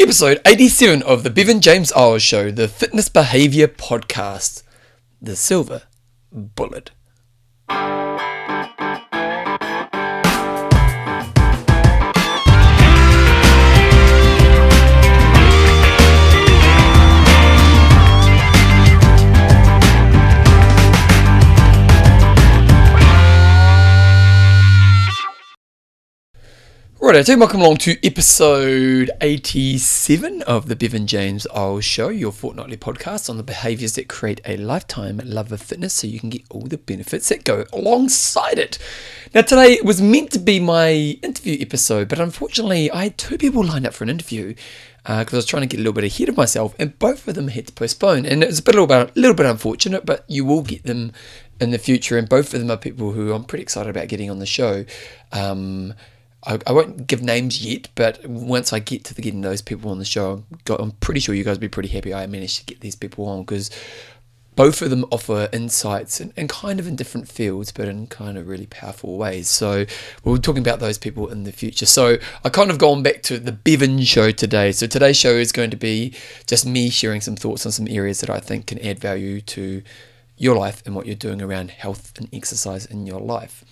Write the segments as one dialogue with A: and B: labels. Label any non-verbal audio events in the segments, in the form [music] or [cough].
A: Episode 87 of the Bevan James Eyles Show, the fitness behavior podcast, The Silver Bullet. Right, so welcome along to episode 87 of the Bevan James Eyles Show, your fortnightly podcast on the behaviors that create a lifetime love of fitness so you can get all the benefits that go alongside it. Now, today was meant to be my interview episode, but unfortunately, I had two people lined up for an interview because uh, I was trying to get a little bit ahead of myself, and both of them had to postpone. And it was a, bit, a little bit, a little bit unfortunate, but you will get them in the future, and both of them are people who I'm pretty excited about getting on the show. Um, I, I won't give names yet, but once I get to the, getting those people on the show, I'm pretty sure you guys will be pretty happy I managed to get these people on because both of them offer insights and, and kind of in different fields, but in kind of really powerful ways. So we'll be talking about those people in the future. So I kind of gone back to the Bevan show today. So today's show is going to be just me sharing some thoughts on some areas that I think can add value to your life and what you're doing around health and exercise in your life.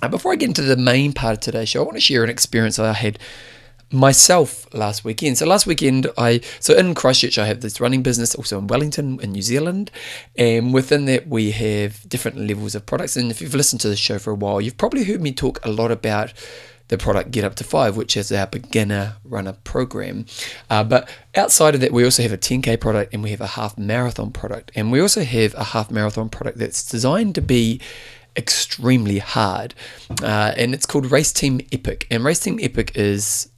A: Uh, before I get into the main part of today's show, I want to share an experience I had myself last weekend. So last weekend, I so in Christchurch, I have this running business, also in Wellington, in New Zealand, and within that we have different levels of products. And if you've listened to the show for a while, you've probably heard me talk a lot about the product Get Up to Five, which is our beginner runner program. Uh, but outside of that, we also have a 10k product and we have a half marathon product, and we also have a half marathon product that's designed to be extremely hard. Uh, and it's called Race Team Epic. And Race Team Epic is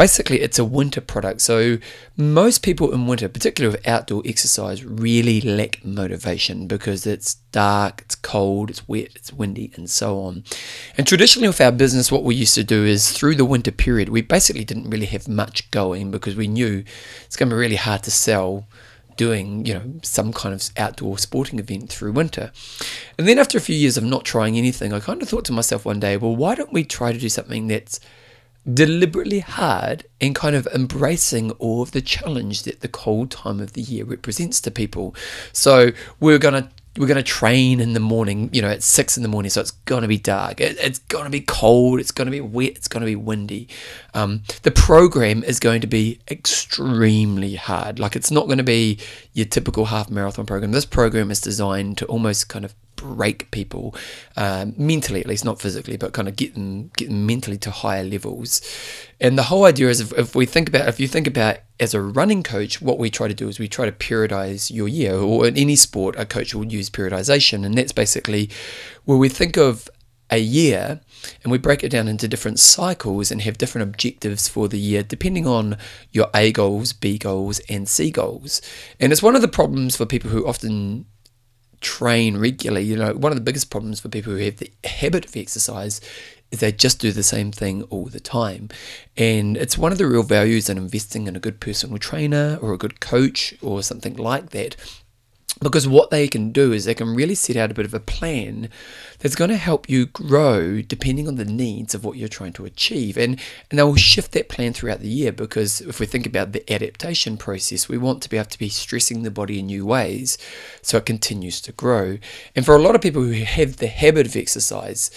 A: basically it's a winter product. So most people in winter, particularly with outdoor exercise, really lack motivation because it's dark, it's cold, it's wet, it's windy, and so on. And traditionally with our business, what we used to do is through the winter period, we basically didn't really have much going because we knew it's going to be really hard to sell doing, you know, some kind of outdoor sporting event through winter. And then after a few years of not trying anything, I kind of thought to myself one day, well, why don't we try to do something that's deliberately hard and kind of embracing all of the challenge that the cold time of the year represents to people. So we're going to we're going to train in the morning, you know, at six in the morning. So it's going to be dark. It, it's going to be cold. It's going to be wet. It's going to be windy. Um, the program is going to be extremely hard. Like it's not going to be your typical half marathon program. This program is designed to almost kind of break people um, mentally, at least not physically, but kind of get them get them mentally to higher levels. And the whole idea is, if, if we think about, if you think about as a running coach, what we try to do is we try to periodize your year, or in any sport, a coach will use periodization, and that's basically where we think of a year and we break it down into different cycles and have different objectives for the year depending on your A goals, B goals, and C goals. And it's one of the problems for people who often train regularly, you know, one of the biggest problems for people who have the habit of exercise is they just do the same thing all the time. And it's one of the real values in investing in a good personal trainer or a good coach or something like that because what they can do is they can really set out a bit of a plan that's going to help you grow depending on the needs of what you're trying to achieve. And, and they will shift that plan throughout the year because if we think about the adaptation process, we want to be able to be stressing the body in new ways so it continues to grow. And for a lot of people who have the habit of exercise,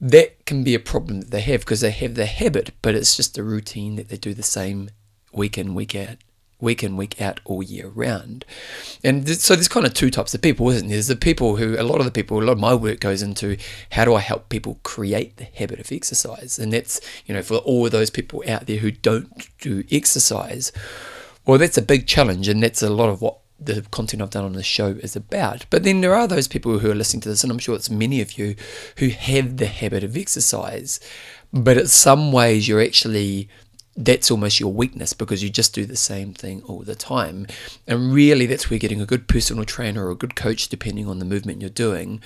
A: that can be a problem that they have because they have the habit, but it's just a routine that they do the same week in, week out week in, week out, all year round. And th- so there's kind of two types of people, isn't there? There's the people who, a lot of the people, a lot of my work goes into how do I help people create the habit of exercise? And that's, you know, for all of those people out there who don't do exercise, well, that's a big challenge. And that's a lot of what the content I've done on the show is about. But then there are those people who are listening to this, and I'm sure it's many of you who have the habit of exercise, but in some ways you're actually that's almost your weakness because you just do the same thing all the time. And really, that's where getting a good personal trainer or a good coach, depending on the movement you're doing,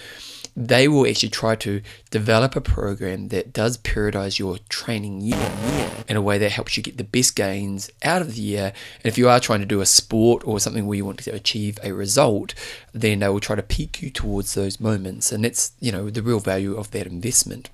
A: they will actually try to develop a program that does periodize your training year in a way that helps you get the best gains out of the year. And if you are trying to do a sport or something where you want to achieve a result, then they will try to peak you towards those moments. And that's, you know, the real value of that investment.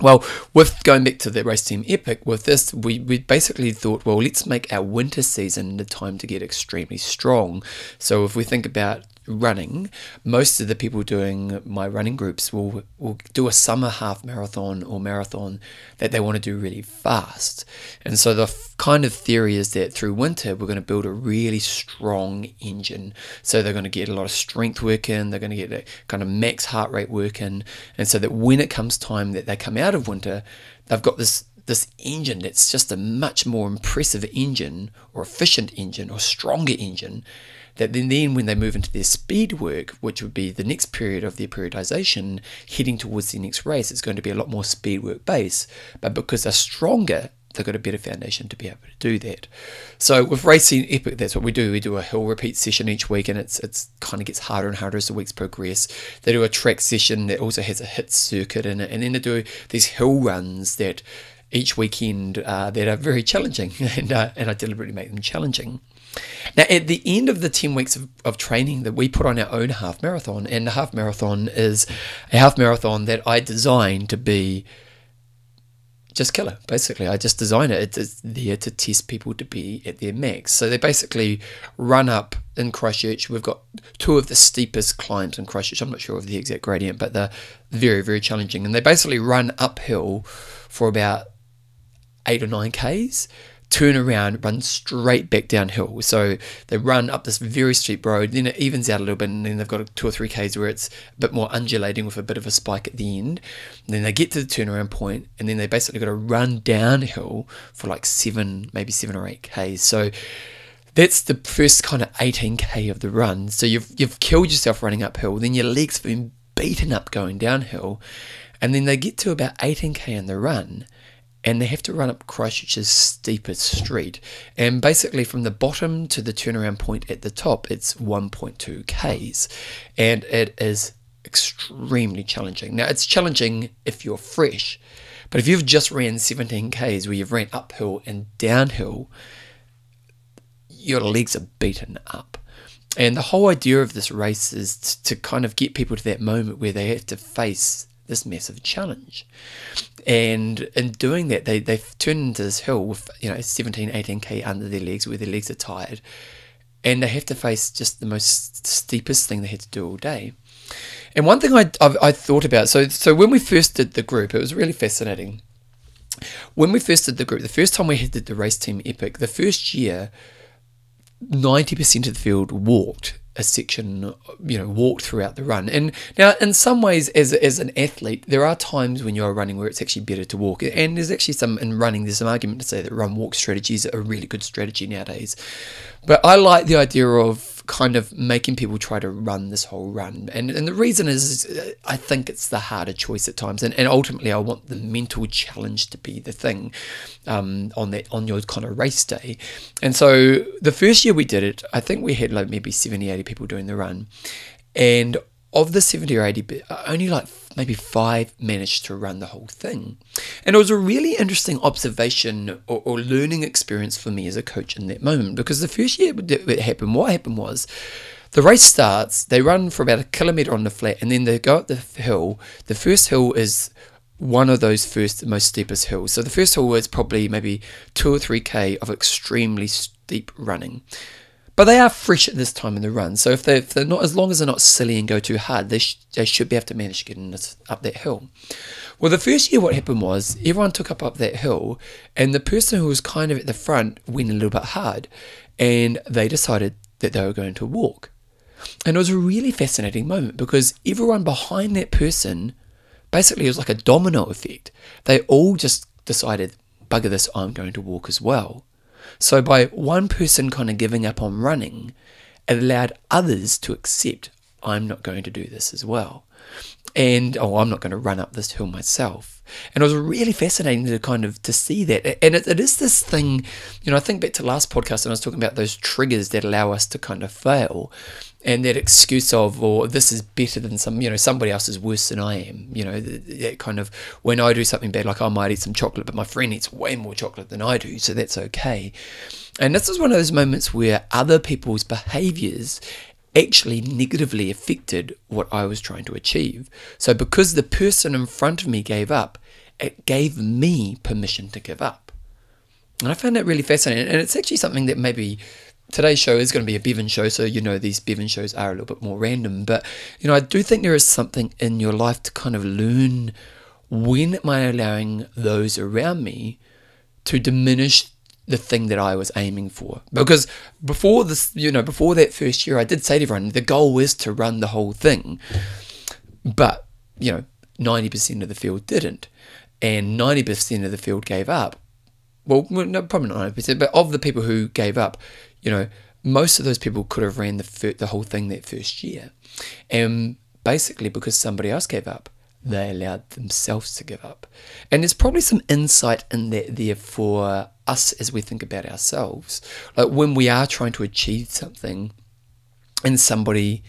A: Well, with going back to the race team epic, with this, we, we basically thought, well, let's make our winter season the time to get extremely strong. So if we think about running, most of the people doing my running groups will will do a summer half marathon or marathon that they want to do really fast. And so the f- kind of theory is that through winter we're going to build a really strong engine. So they're going to get a lot of strength work in, they're going to get a kind of max heart rate work in, and so that when it comes time that they come out of winter, they've got this this engine that's just a much more impressive engine or efficient engine or stronger engine that then, when they move into their speed work, which would be the next period of their periodization, heading towards the next race, it's going to be a lot more speed work base. But because they're stronger, they've got a better foundation to be able to do that. So with Race Team Epic, that's what we do. We do a hill repeat session each week, and it's it's kind of gets harder and harder as the weeks progress. They do a track session that also has a HIIT circuit in it, and then they do these hill runs that each weekend uh, that are very challenging, [laughs] and uh, and I deliberately make them challenging. Now, at the end of the 10 weeks of, of training that we put on our own half marathon, and the half marathon is a half marathon that I designed to be just killer, basically. I just designed it. It's there to test people to be at their max. So they basically run up in Christchurch. We've got two of the steepest climbs in Christchurch. I'm not sure of the exact gradient, but they're very, very challenging. And they basically run uphill for about eight or nine Ks turn around, run straight back downhill. So they run up this very steep road, then it evens out a little bit, and then they've got two or three k's where it's a bit more undulating with a bit of a spike at the end. And then they get to the turnaround point, and then they basically got to run downhill for like seven, maybe seven or eight k's. So that's the first kind of 18k of the run. So you've you've killed yourself running uphill. Then your legs have been beaten up going downhill, and then they get to about 18k in the run and they have to run up Christchurch's steepest street. And basically, from the bottom to the turnaround point at the top, it's 1.2 Ks. And it is extremely challenging. Now, it's challenging if you're fresh, but if you've just ran 17 Ks where you've ran uphill and downhill, your legs are beaten up. And the whole idea of this race is to kind of get people to that moment where they have to face this massive challenge. And in doing that, they, they've turned into this hill with, you know, 17, 18k under their legs where their legs are tired. And they have to face just the most steepest thing they had to do all day. And one thing I, I, I thought about, so, so when we first did the group, it was really fascinating. When we first did the group, the first time we did the race team epic, the first year, 90% of the field walked a section, you know, walk throughout the run. And now, in some ways, as, as an athlete, there are times when you're running where it's actually better to walk. And there's actually some, in running, there's some argument to say that run walk strategies are a really good strategy nowadays. But I like the idea of kind of making people try to run this whole run. And, and the reason is, is I think it's the harder choice at times. And, and ultimately, I want the mental challenge to be the thing um, on that on your kind of race day. And so the first year we did it, I think we had like maybe 70, 80 people doing the run. And of the 70 or 80, only like maybe five managed to run the whole thing. And it was a really interesting observation or, or learning experience for me as a coach in that moment because the first year it happened, what happened was the race starts, they run for about a kilometre on the flat, and then they go up the hill. The first hill is one of those first most steepest hills. So the first hill was probably maybe two or three K of extremely steep running. But they are fresh at this time in the run, so if they're, if they're not, as long as they're not silly and go too hard, they, sh- they should be able to manage getting this, up that hill. Well, the first year, what happened was everyone took up up that hill, and the person who was kind of at the front went a little bit hard, and they decided that they were going to walk. And it was a really fascinating moment because everyone behind that person basically it was like a domino effect. They all just decided, bugger this, I'm going to walk as well. So by one person kind of giving up on running, it allowed others to accept I'm not going to do this as well. And oh, I'm not going to run up this hill myself. And it was really fascinating to kind of to see that. And it, it is this thing, you know, I think back to last podcast and I was talking about those triggers that allow us to kind of fail and that excuse of or this is better than some you know somebody else is worse than I am you know that kind of when I do something bad like I might eat some chocolate but my friend eats way more chocolate than I do so that's okay and this is one of those moments where other people's behaviors actually negatively affected what I was trying to achieve so because the person in front of me gave up it gave me permission to give up. And I found that really fascinating. And it's actually something that maybe today's show is going to be a Bevan show, so you know these Bevan shows are a little bit more random. But you know, I do think there is something in your life to kind of learn when am I allowing those around me to diminish the thing that I was aiming for. Because before this, you know, before that first year, I did say to everyone, the goal is to run the whole thing. But, you know, 90% of the field didn't. And 90% of the field gave up. Well, no, probably not 90%, but of the people who gave up, you know, most of those people could have ran the, fir- the whole thing that first year. And basically because somebody else gave up they allowed themselves to give up. And there's probably some insight in that there for us as we think about ourselves. Like when we are trying to achieve something and somebody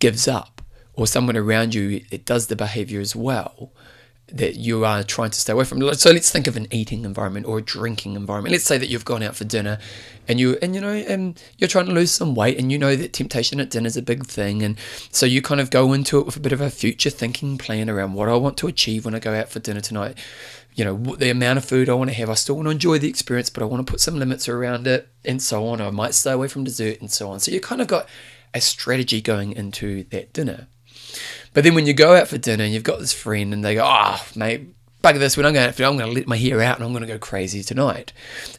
A: gives up, or someone around you it does the behavior as well, that you are trying to stay away from. So let's think of an eating environment or a drinking environment. Let's say that you've gone out for dinner and you and you know and you're trying to lose some weight and you know that temptation at dinner is a big thing and so you kind of go into it with a bit of a future thinking plan around what I want to achieve when I go out for dinner tonight. You know, the amount of food I want to have. I still want to enjoy the experience, but I want to put some limits around it and so on. I might stay away from dessert and so on. So you kind of got a strategy going into that dinner. But then when you go out for dinner and you've got this friend and they go, oh, mate, bugger this, when I'm going out for dinner, I'm going to let my hair out and I'm going to go crazy tonight.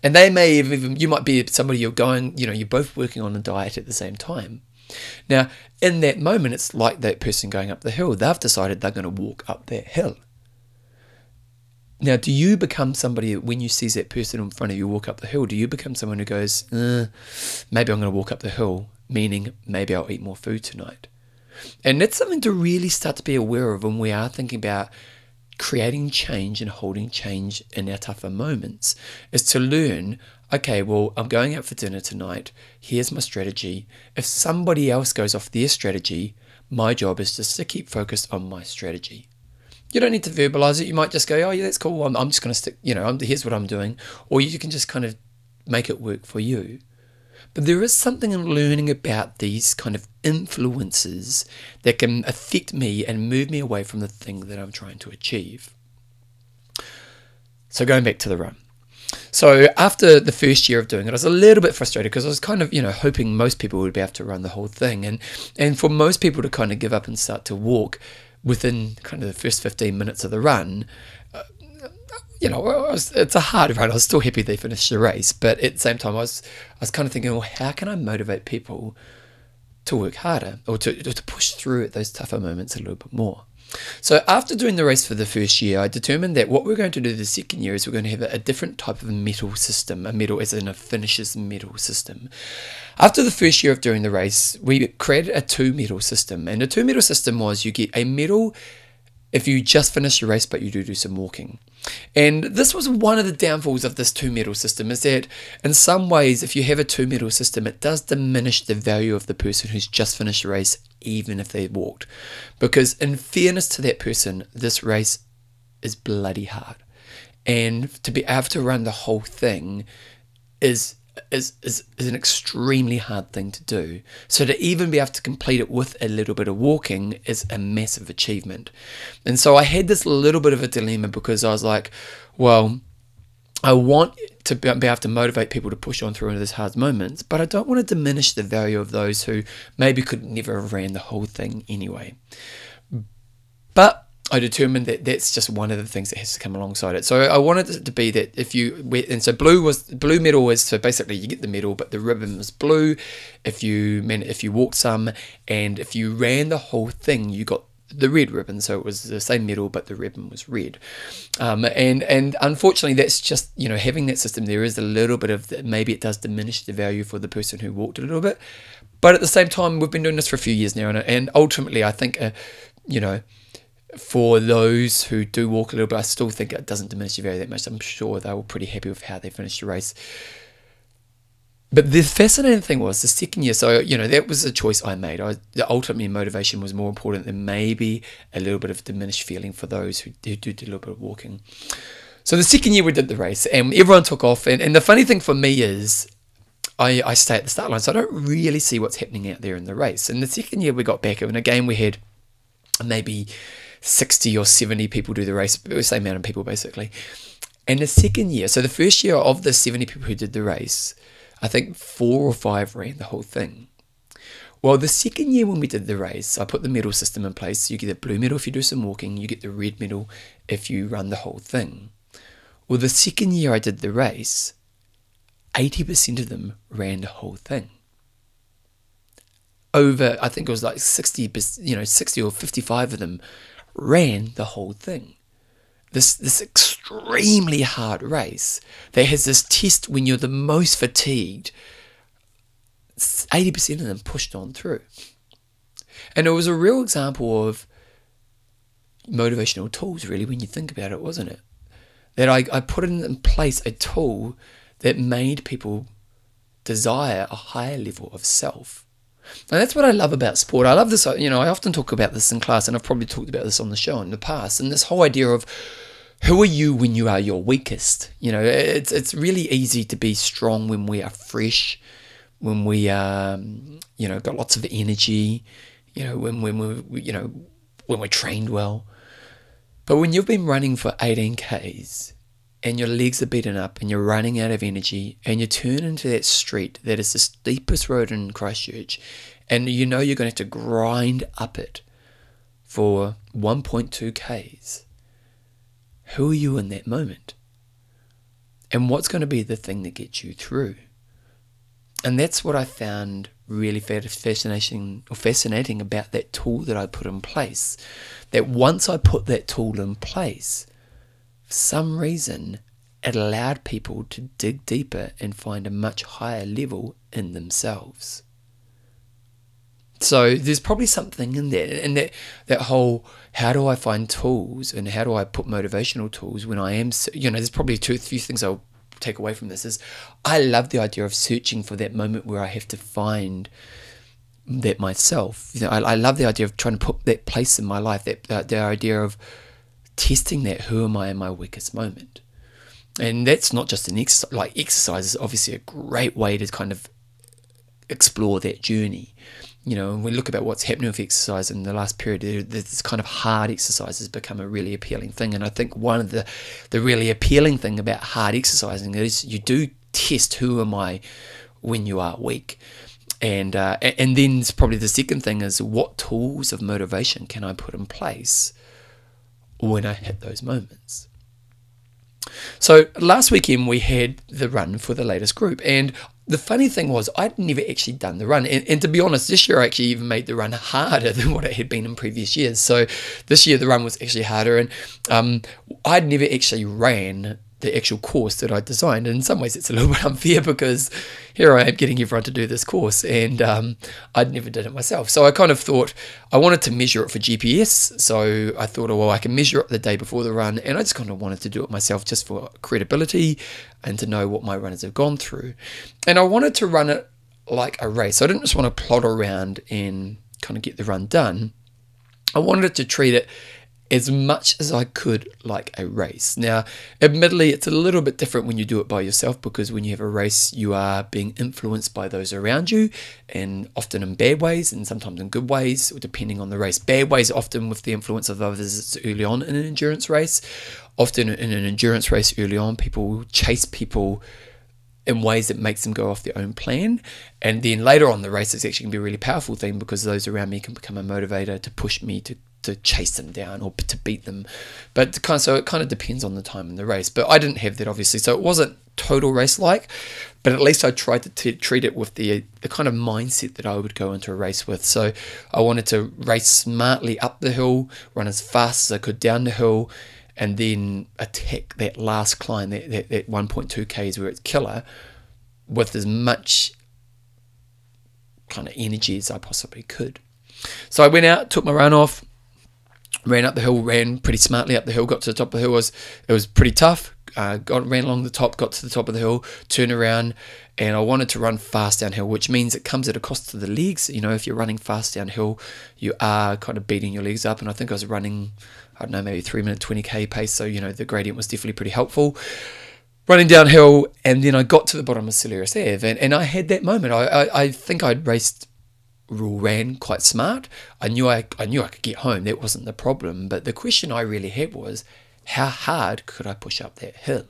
A: And they may even, you might be somebody you're going, you know, you're both working on a diet at the same time. Now, in that moment, it's like that person going up the hill. They've decided they're going to walk up that hill. Now, do you become somebody when you see that person in front of you walk up the hill? Do you become someone who goes, uh, maybe I'm going to walk up the hill, meaning maybe I'll eat more food tonight? And that's something to really start to be aware of when we are thinking about creating change and holding change in our tougher moments is to learn okay, well, I'm going out for dinner tonight. Here's my strategy. If somebody else goes off their strategy, my job is just to keep focused on my strategy. You don't need to verbalize it. You might just go, oh, yeah, that's cool. I'm, I'm just going to stick, you know, I'm, here's what I'm doing. Or you can just kind of make it work for you. But there is something in learning about these kind of influences that can affect me and move me away from the thing that I'm trying to achieve. So going back to the run. So after the first year of doing it, I was a little bit frustrated because I was kind of, you know, hoping most people would be able to run the whole thing. And and for most people to kind of give up and start to walk within kind of the first 15 minutes of the run, you know, was, it's a hard run. I was still happy they finished the race, but at the same time, I was, I was kind of thinking, well, how can I motivate people to work harder or to, to push through at those tougher moments a little bit more? So after doing the race for the first year, I determined that what we're going to do the second year is we're going to have a, different type of medal system, a medal as in a finishes medal system. After the first year of doing the race, we created a two medal system, and the two medal system was you get a medal if you just finish your race but you do do some walking. And this was one of the downfalls of this two medal system is that in some ways if you have a two medal system it does diminish the value of the person who's just finished a race even if they walked. Because in fairness to that person, this race is bloody hard. And to be able to run the whole thing is is, is, is an extremely hard thing to do. So to even be able to complete it with a little bit of walking is a massive achievement. And so I had this little bit of a dilemma because I was like, well, I want to be able to motivate people to push on through these hard moments, but I don't want to diminish the value of those who maybe could never have ran the whole thing anyway. But I determined that that's just one of the things that has to come alongside it. So I wanted it to be that if you and so blue was blue medal was so basically you get the medal, but the ribbon was blue. If you meant if you walked some and if you ran the whole thing, you got the red ribbon. So it was the same medal, but the ribbon was red. Um, and and unfortunately, that's just you know having that system. There is a little bit of maybe it does diminish the value for the person who walked a little bit, but at the same time, we've been doing this for a few years now, and, and ultimately, I think uh, you know for those who do walk a little bit, I still think it doesn't diminish your value that much. I'm sure they were pretty happy with how they finished the race. But the fascinating thing was the second year, so you know that was a choice I made. I, the ultimate motivation was more important than maybe a little bit of diminished feeling for those who do, do, do a little bit of walking. So the second year we did the race, and everyone took off. And, and the funny thing for me is, I, I stay at the start line, so I don't really see what's happening out there in the race. And the second year we got back, and again we had maybe 60 or 70 people do the race, the same amount of people basically. And the second year, so the first year of the 70 people who did the race, I think four or five ran the whole thing. Well, the second year when we did the race, I put the medal system in place. You get a blue medal if you do some walking, you get the red medal if you run the whole thing. Well, the second year I did the race, 80% of them ran the whole thing. Over, I think it was like 60, you know, 60 or 55 of them ran the whole thing. This, this extremely hard race that has this test when you're the most fatigued, 80% of them pushed on through. And it was a real example of motivational tools, really, when you think about it, wasn't it? That I, I put in place a tool that made people desire a higher level of self. And that's what I love about sport. I love this, you know, I often talk about this in class, and I've probably talked about this on the show in the past, and this whole idea of who are you when you are your weakest? You know, it's, it's really easy to be strong when we are fresh, when we, um, you know, got lots of energy, you know, when, when we, you know, when we're trained well. But when you've been running for 18 Ks and your legs are beaten up and you're running out of energy and you turn into that street that is the steepest road in Christchurch and you know you're going to have to grind up it for 1.2 Ks, who are you in that moment? And what's going to be the thing that gets you through? And that's what I found really fascinating or fascinating about that tool that I put in place. That once I put that tool in place, some reason, it allowed people to dig deeper and find a much higher level in themselves. So there's probably something in there, and that that whole how do I find tools and how do I put motivational tools when I am, you know, there's probably two, few things I'll take away from this is I love the idea of searching for that moment where I have to find that myself. You know, I, I love the idea of trying to put that place in my life, that, that the idea of testing that who am I in my weakest moment. And that's not just an exercise, like exercise is obviously a great way to kind of explore that journey. You know, when we look about what's happening with exercise in the last period, this kind of hard exercise has become a really appealing thing. And I think one of the, the really appealing thing about hard exercising is you do test who am I when you are weak. And, uh, and then probably the second thing is what tools of motivation can I put in place when I hit those moments. So last weekend we had the run for the latest group, and the funny thing was I'd never actually done the run, and, and, to be honest, this year I actually even made the run harder [laughs] than what it had been in previous years. So this year the run was actually harder, and um, I'd never actually ran the actual course that I designed. And in some ways, it's a little [laughs] bit unfair because here I am getting everyone to do this course, and um, I'd never did it myself. So I kind of thought I wanted to measure it for GPS. So I thought, oh, well, I can measure it the day before the run, and I just kind of wanted to do it myself just for credibility and to know what my runners have gone through. And I wanted to run it like a race. I didn't just want to plod around and kind of get the run done. I wanted to treat it as much as I could like a race. Now, admittedly, it's a little bit different when you do it by yourself because when you have a race, you are being influenced by those around you, and often in bad ways and sometimes in good ways, depending on the race. Bad ways often with the influence of others early on in an endurance race. Often in an endurance race early on, people will chase people in ways that makes them go off their own plan. And then later on the race, it's actually going to be a really powerful thing because those around me can become a motivator to push me to to chase them down or to beat them. But kind of, so it kind of depends on the time in the race. But I didn't have that obviously, so it wasn't total race like. But at least I tried to t- treat it with the the kind of mindset that I would go into a race with. So I wanted to race smartly up the hill, run as fast as I could down the hill, and then attack that last climb, that, that, that 1.2 k's where it's killer, with as much kind of energy as I possibly could. So I went out, took my run off, ran up the hill, ran pretty smartly up the hill, got to the top of the hill. It was it was pretty tough. Uh, got ran along the top, got to the top of the hill, turned around, and I wanted to run fast downhill, which means it comes at a cost to the legs. You know, if you're running fast downhill, you are kind of beating your legs up. And I think I was running, I don't know, maybe three minute twenty k pace, so you know the gradient was definitely pretty helpful. Running downhill, and then I got to the bottom of Celerius Ave, and, and I had that moment. I, I, I think I'd raced ran quite smart. I knew I, I knew I could get home. That wasn't the problem. But the question I really had was, how hard could I push up that hill?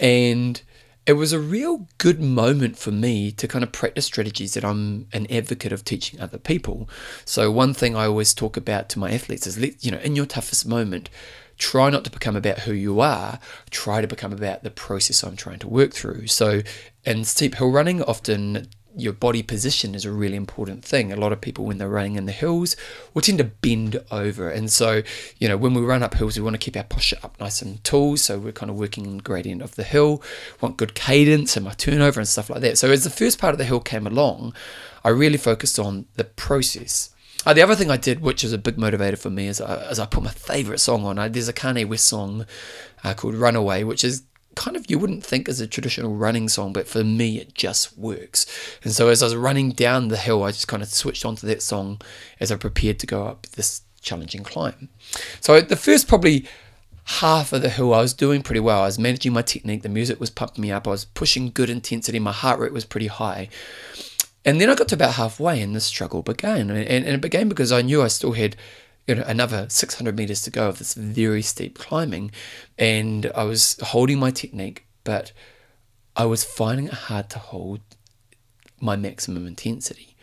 A: And it was a real good moment for me to kind of practice strategies that I'm an advocate of teaching other people. So one thing I always talk about to my athletes is, let, you know, in your toughest moment, try not to become about who you are. Try to become about the process I'm trying to work through. So in steep hill running, often your body position is a really important thing. A lot of people, when they're running in the hills, will tend to bend over. And so, you know, when we run up hills, we want to keep our posture up nice and tall. So we're kind of working in the gradient of the hill, want good cadence and my turnover and stuff like that. So as the first part of the hill came along, I really focused on the process. Uh, the other thing I did, which is a big motivator for me, is I, is I put my favourite song on. I, there's a Kanye West song uh, called Runaway, which is kind of you wouldn't think as a traditional running song, but for me it just works. And so as I was running down the hill, I just kind of switched onto that song as I prepared to go up this challenging climb. So the first probably half of the hill I was doing pretty well. I was managing my technique, the music was pumping me up, I was pushing good intensity, my heart rate was pretty high. And then I got to about halfway and the struggle began. And, and, it began because I knew I still had you know, another 600 meters to go of this very steep climbing. And I was holding my technique, but I was finding it hard to hold my maximum intensity.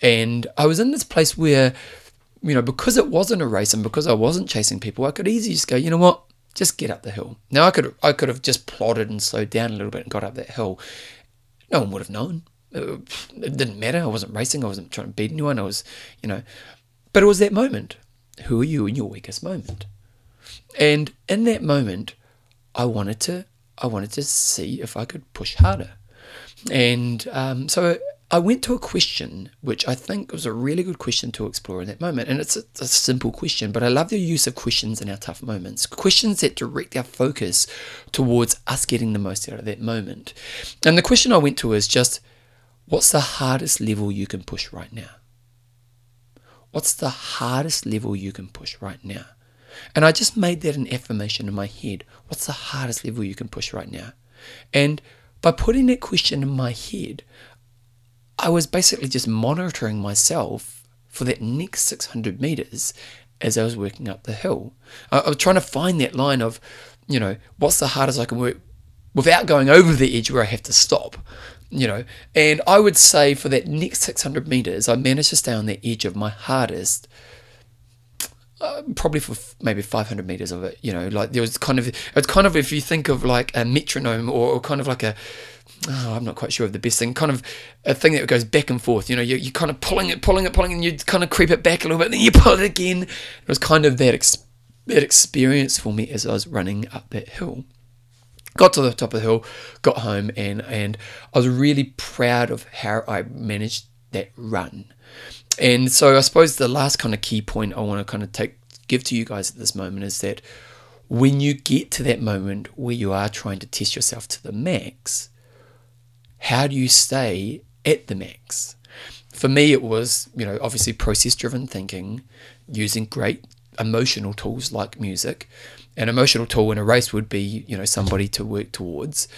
A: And I was in this place where, you know, because it wasn't a race and because I wasn't chasing people, I could easily just go, you know what, just get up the hill. Now I could I could have just plodded and slowed down a little bit and got up that hill. No one would have known. Uh, it didn't matter. I wasn't racing. I wasn't trying to beat anyone. I was, you know, but it was that moment who are you in your weakest moment? And in that moment, I wanted to I wanted to see if I could push harder. And um, so I went to a question which I think was a really good question to explore in that moment. And it's a, a, simple question, but I love the use of questions in our tough moments. Questions that direct our focus towards us getting the most out of that moment. And the question I went to is just what's the hardest level you can push right now? What's the hardest level you can push right now? And I just made that an affirmation in my head. What's the hardest level you can push right now? And by putting that question in my head, I was basically just monitoring myself for that next 600 meters as I was working up the hill. I, I was trying to find that line of, you know, what's the hardest I can work without going over the edge where I have to stop you know, and I would say for that next 600 meters, I managed to stay on the edge of my hardest. Uh, probably for f- maybe 500 meters of it, you know, like there was kind of, it's kind of if you think of like a metronome or, or kind of like a, oh, I'm not quite sure of the best thing, kind of a thing that goes back and forth. You know, you're, you're kind of pulling it, pulling it, pulling, it, and you kind of creep it back a little bit, then you pull it again. It was kind of that, ex- that experience for me as I was running up that hill. Got to the top of the hill, got home, and and I was really proud of how I managed that run. And so I suppose the last kind of key point I want to kind of take give to you guys at this moment is that when you get to that moment where you are trying to test yourself to the max, how do you stay at the max? For me, it was, you know, obviously process driven thinking, using great emotional tools like music, an emotional tool in a race would be, you know, somebody to work towards.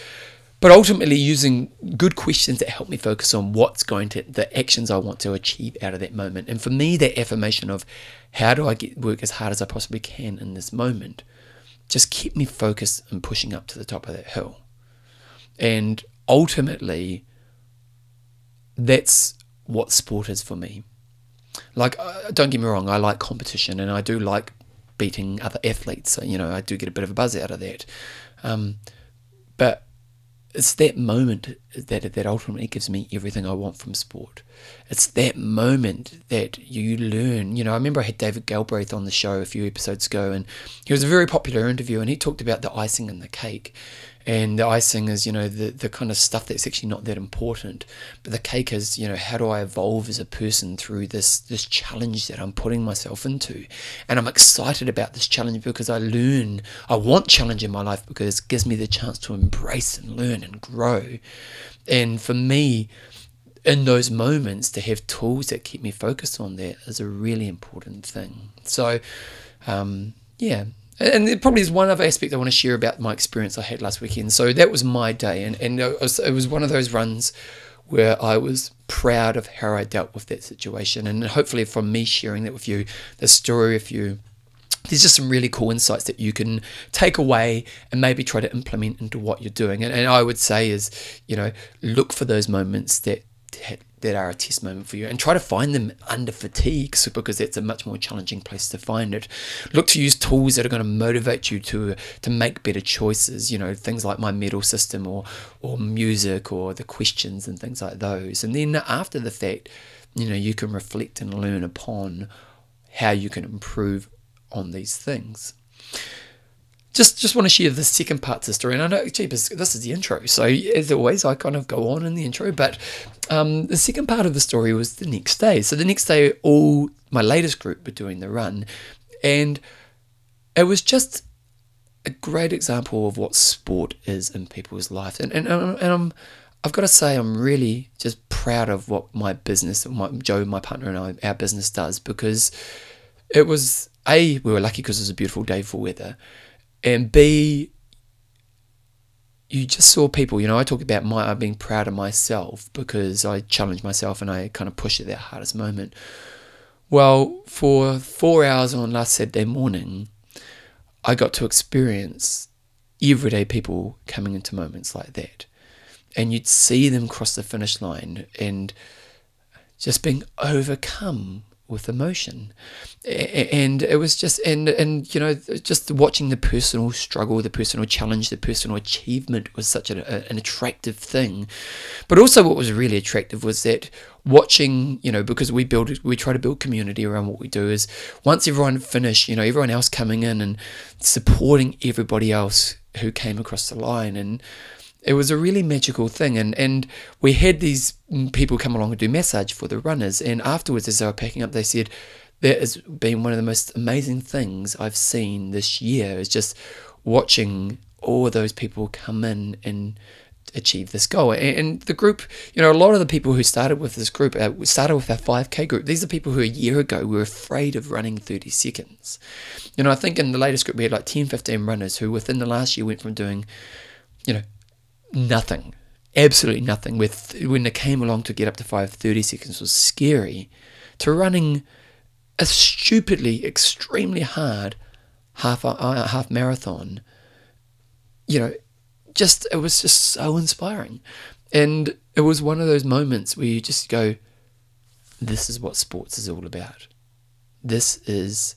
A: But ultimately, using good questions that help me focus on what's going to, the actions I want to achieve out of that moment. And for me, that affirmation of how do I get work as hard as I possibly can in this moment just kept me focused and pushing up to the top of that hill. And ultimately, that's what sport is for me. Like, uh, don't get me wrong, I like competition and I do like beating other athletes. So, you know, I do get a bit of a buzz out of that. Um, but it's that moment that that ultimately gives me everything I want from sport. It's that moment that you learn. You know, I remember I had David Galbraith on the show a few episodes ago, and he was a very popular interview, and he talked about the icing and the cake and the icing is you know the the kind of stuff that's actually not that important. But the cake is you know how do i evolve as a person through this this challenge that i'm putting myself into? And i'm excited about this challenge because i learn i want challenge in my life because it gives me the chance to embrace and learn and grow. And for me in those moments to have tools that keep me focused on that is a really important thing. So um, yeah and there probably is one other aspect I want to share about my experience I had last weekend. So that was my day, and, and it, was, it was one of those runs where I was proud of how I dealt with that situation. And hopefully, from me sharing that with you, the story with you, there's just some really cool insights that you can take away and maybe try to implement into what you're doing. And, and I would say is, you know, look for those moments that that are a test moment for you and try to find them under fatigue because that's a much more challenging place to find it. Look to use tools that are going to motivate you to to make better choices you know things like my medal system or or music or the questions and things like those. And then after the fact you know you can reflect and learn upon how you can improve on these things just just want to share the second part to the story. And I know, jeepers, this is the intro. So as always, I kind of go on in the intro. But um, the second part of the story was the next day. So the next day, all my latest group were doing the run, and it was just a great example of what sport is in people's lives. And and and I'm, I've got to say, I'm really just proud of what my business, my, Joe, my partner, and I, our business does because it was a we were lucky because it was a beautiful day for weather and B, you just saw people, you know, I talk about my being proud of myself because I challenge myself and I kind of pushed at that hardest moment. Well, for four hours on last Saturday morning, I got to experience everyday people coming into moments like that. And you'd see them cross the finish line and just being overcome with emotion. And it was just and and you know just watching the personal struggle the personal challenge the personal achievement was such a, an attractive thing. But also what was really attractive was that watching you know because we build we try to build community around what we do is once everyone finished you know everyone else coming in and supporting everybody else who came across the line and it was a really magical thing and and we had these people come along and do massage for the runners and afterwards as they were packing up they said that has been one of the most amazing things I've seen this year is just watching all those people come in and achieve this goal. And, the group, you know, a lot of the people who started with this group uh, started with our 5K group. These are people who a year ago were afraid of running 30 seconds. You know, I think in the latest group we had like 10, 15 runners who within the last year went from doing, you know, nothing, absolutely nothing. With when they came along to get up to five thirty seconds was scary, to running a stupidly, extremely hard half uh, half marathon. You know, just it was just so inspiring, and it was one of those moments where you just go, "This is what sports is all about. This is."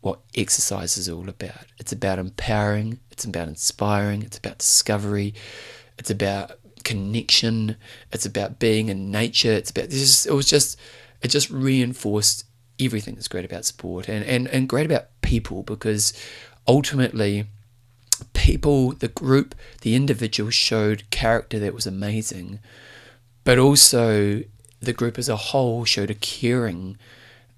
A: what exercise is all about. It's about empowering, it's about inspiring, it's about discovery, it's about connection. It's about being in nature. It's about this. It was just it just reinforced everything that's great about sport and and and great about people because ultimately people the group the individual showed character that was amazing but also the group as a whole showed a caring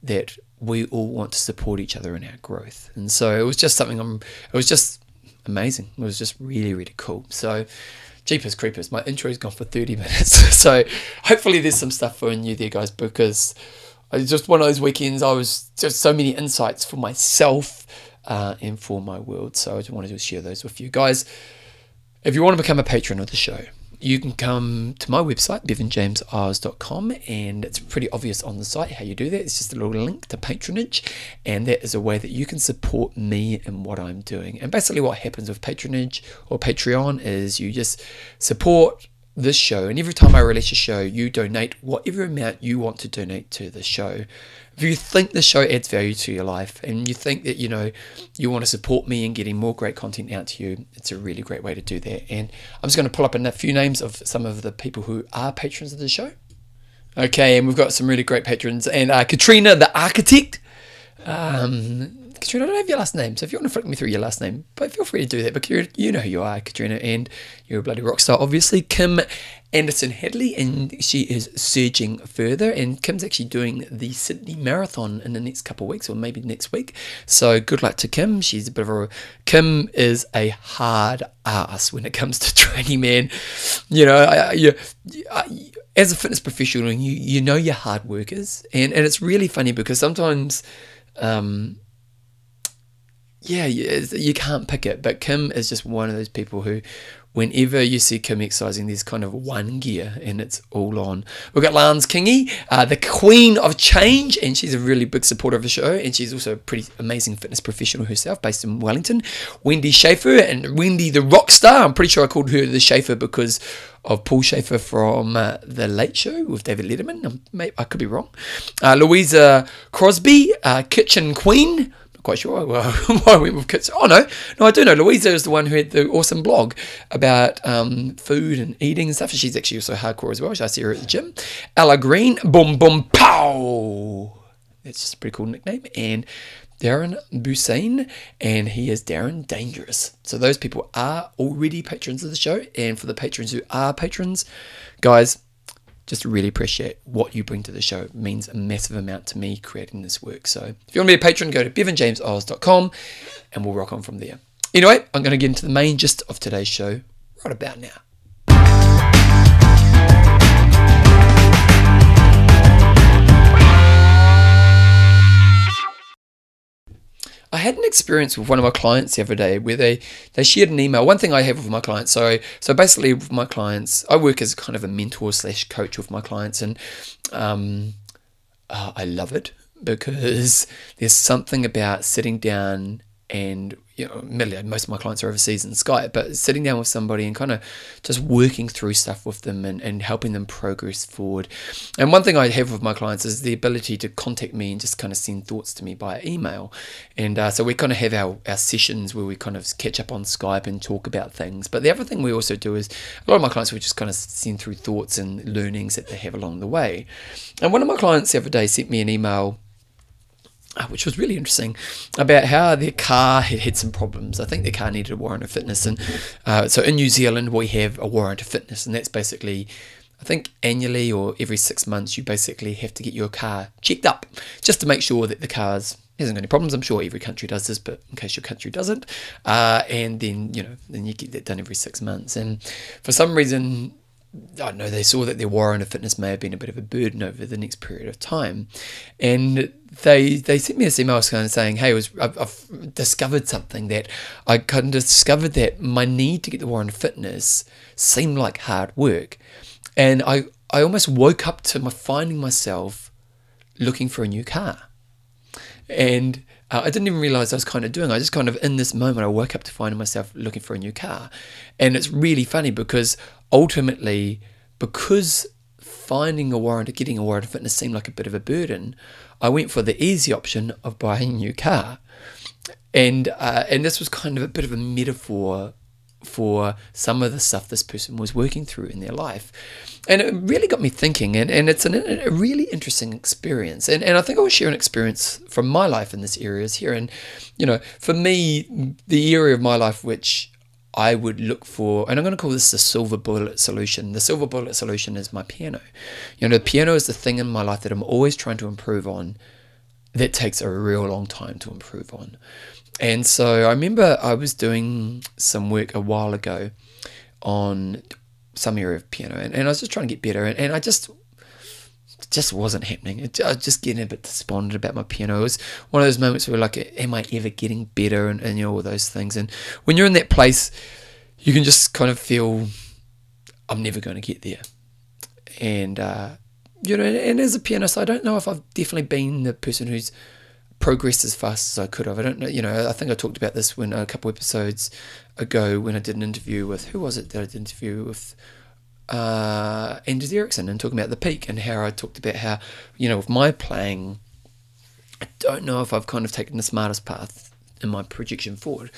A: that we all want to support each other in our growth and so it was just something I'm it was just amazing it was just really really cool so Jeepers Creepers, my intro's gone for 30 [laughs] minutes. [laughs] so hopefully there's some stuff for you there, guys, because it's just one of those weekends. I was just so many insights for myself uh, and for my world. So I just wanted to share those with you guys. If you want to become a patron of the show, you can come to my website, bevanjameseyles.com, and it's pretty obvious on the site how you do that. It's just a little link to patronage, and that is a way that you can support me and what I'm doing. And basically, what happens with patronage or Patreon is you just support this show, and every time I release a show, you donate whatever amount you want to donate to the show. If you think the show adds value to your life and you think that you know you want to support me in getting more great content out to you it's a really great way to do that. And i'm just going to pull up a few names of some of the people who are patrons of the show. Okay and we've got some really great patrons and uh, katrina the architect. Um, Katrina, I don't have your last name, so if you want to flick me through your last name, but feel free to do that. But you know who you are, Katrina, and you're a bloody rock star, obviously. Kim Anderson Hadley, and she is surging further. And Kim's actually doing the Sydney Marathon in the next couple of weeks, or maybe next week. So good luck to Kim. She's a bit of a Kim is a hard ass when it comes to [laughs] training, man. You know, I, you, I, as a fitness professional, you you know you're hard workers, and and it's really funny because sometimes. Um, yeah, you can't pick it. But Kim is just one of those people who, whenever you see Kim exercising, there's kind of one gear and it's all on. We've got Lance Kingy, uh, the queen of change, and she's a really big supporter of the show. And she's also a pretty amazing fitness professional herself, based in Wellington. Wendy Schaefer and Wendy the rock star. I'm pretty sure I called her the Schaefer because of Paul Shaffer from uh, The Late Show with David Letterman. Um, I could be wrong. Uh, Louisa Crosby, uh, Kitchen Queen quite sure [laughs] why I went with kids. Oh no, no, I do know. Louisa is the one who had the awesome blog about um, food and eating and stuff. She's actually also hardcore as well. I see her at the gym. Ella Green, boom, boom, pow. That's just a pretty cool nickname. And Darren Busain, and he is Darren Dangerous. So those people are already patrons of the show. And for the patrons who are patrons, guys, just really appreciate what you bring to the show. It means a massive amount to me creating this work. So if you want to be a patron, go to bevanjameseyles.com and we'll rock on from there. Anyway, I'm going to get into the main gist of today's show right about now. I had an experience with one of my clients the other day where they, they shared an email. One thing I have with my clients, so so basically with my clients, I work as kind of a mentor slash coach with my clients, and um, uh, I love it because there's something about sitting down and you know, admittedly, most of my clients are overseas in Skype, but sitting down with somebody and kind of just working through stuff with them and, and helping them progress forward. And one thing I have with my clients is the ability to contact me and just kind of send thoughts to me by email. And uh, so we kind of have our, our sessions where we kind of catch up on Skype and talk about things. But the other thing we also do is a lot of my clients will just kind of send through thoughts and learnings that they have along the way. And one of my clients the other day sent me an email which was really interesting, about how their car had had some problems. I think their car needed a warrant of fitness, and uh, so in New Zealand we have a warrant of fitness, and that's basically, I think annually or every six months you basically have to get your car checked up just to make sure that the car's hasn't got any problems. I'm sure every country does this, but in case your country doesn't, uh, and then you know then you get that done every six months. And for some reason, I don't know, they saw that their warrant of fitness may have been a bit of a burden over the next period of time. And they they sent me this email kind of saying, "Hey, was, I've, I've, discovered something that I kind of discovered that my need to get the warrant of fitness seemed like hard work, and I I almost woke up to my finding myself looking for a new car, and." Uh, I didn't even realize I was kind of doing. I just kind of in this moment, I woke up to finding myself looking for a new car, and it's really funny because ultimately, because finding a warrant or getting a warrant of fitness seemed like a bit of a burden, I went for the easy option of buying a new car. And uh, and this was kind of a bit of a metaphor for some of the stuff this person was working through in their life. And it really got me thinking, and, and it's an, a really interesting experience. And, and I think I will share an experience from my life in this area is here. And, you know, for me, the area of my life which I would look for, and I'm going to call this the silver bullet solution. The silver bullet solution is my piano. You know, the piano is the thing in my life that I'm always trying to improve on that takes a real long time to improve on. And so I remember I was doing some work a while ago on some area of piano, and, and I was just trying to get better, and, and I just just wasn't happening. It, I was just getting a bit despondent about my piano. It was one of those moments where like, am I ever getting better? And, and you know all those things. And when you're in that place, you can just kind of feel, I'm never going to get there. And uh, you know, and, as a pianist, I don't know if I've definitely been the person who's progressed as fast as I could have. I don't know, you know, I think I talked about this when a couple episodes ago when I did an interview with who was it that I did interview with uh, Anders Ericsson and talking about the peak and how I talked about how, you know, with my playing, I don't know if I've kind of taken the smartest path in my projection forward.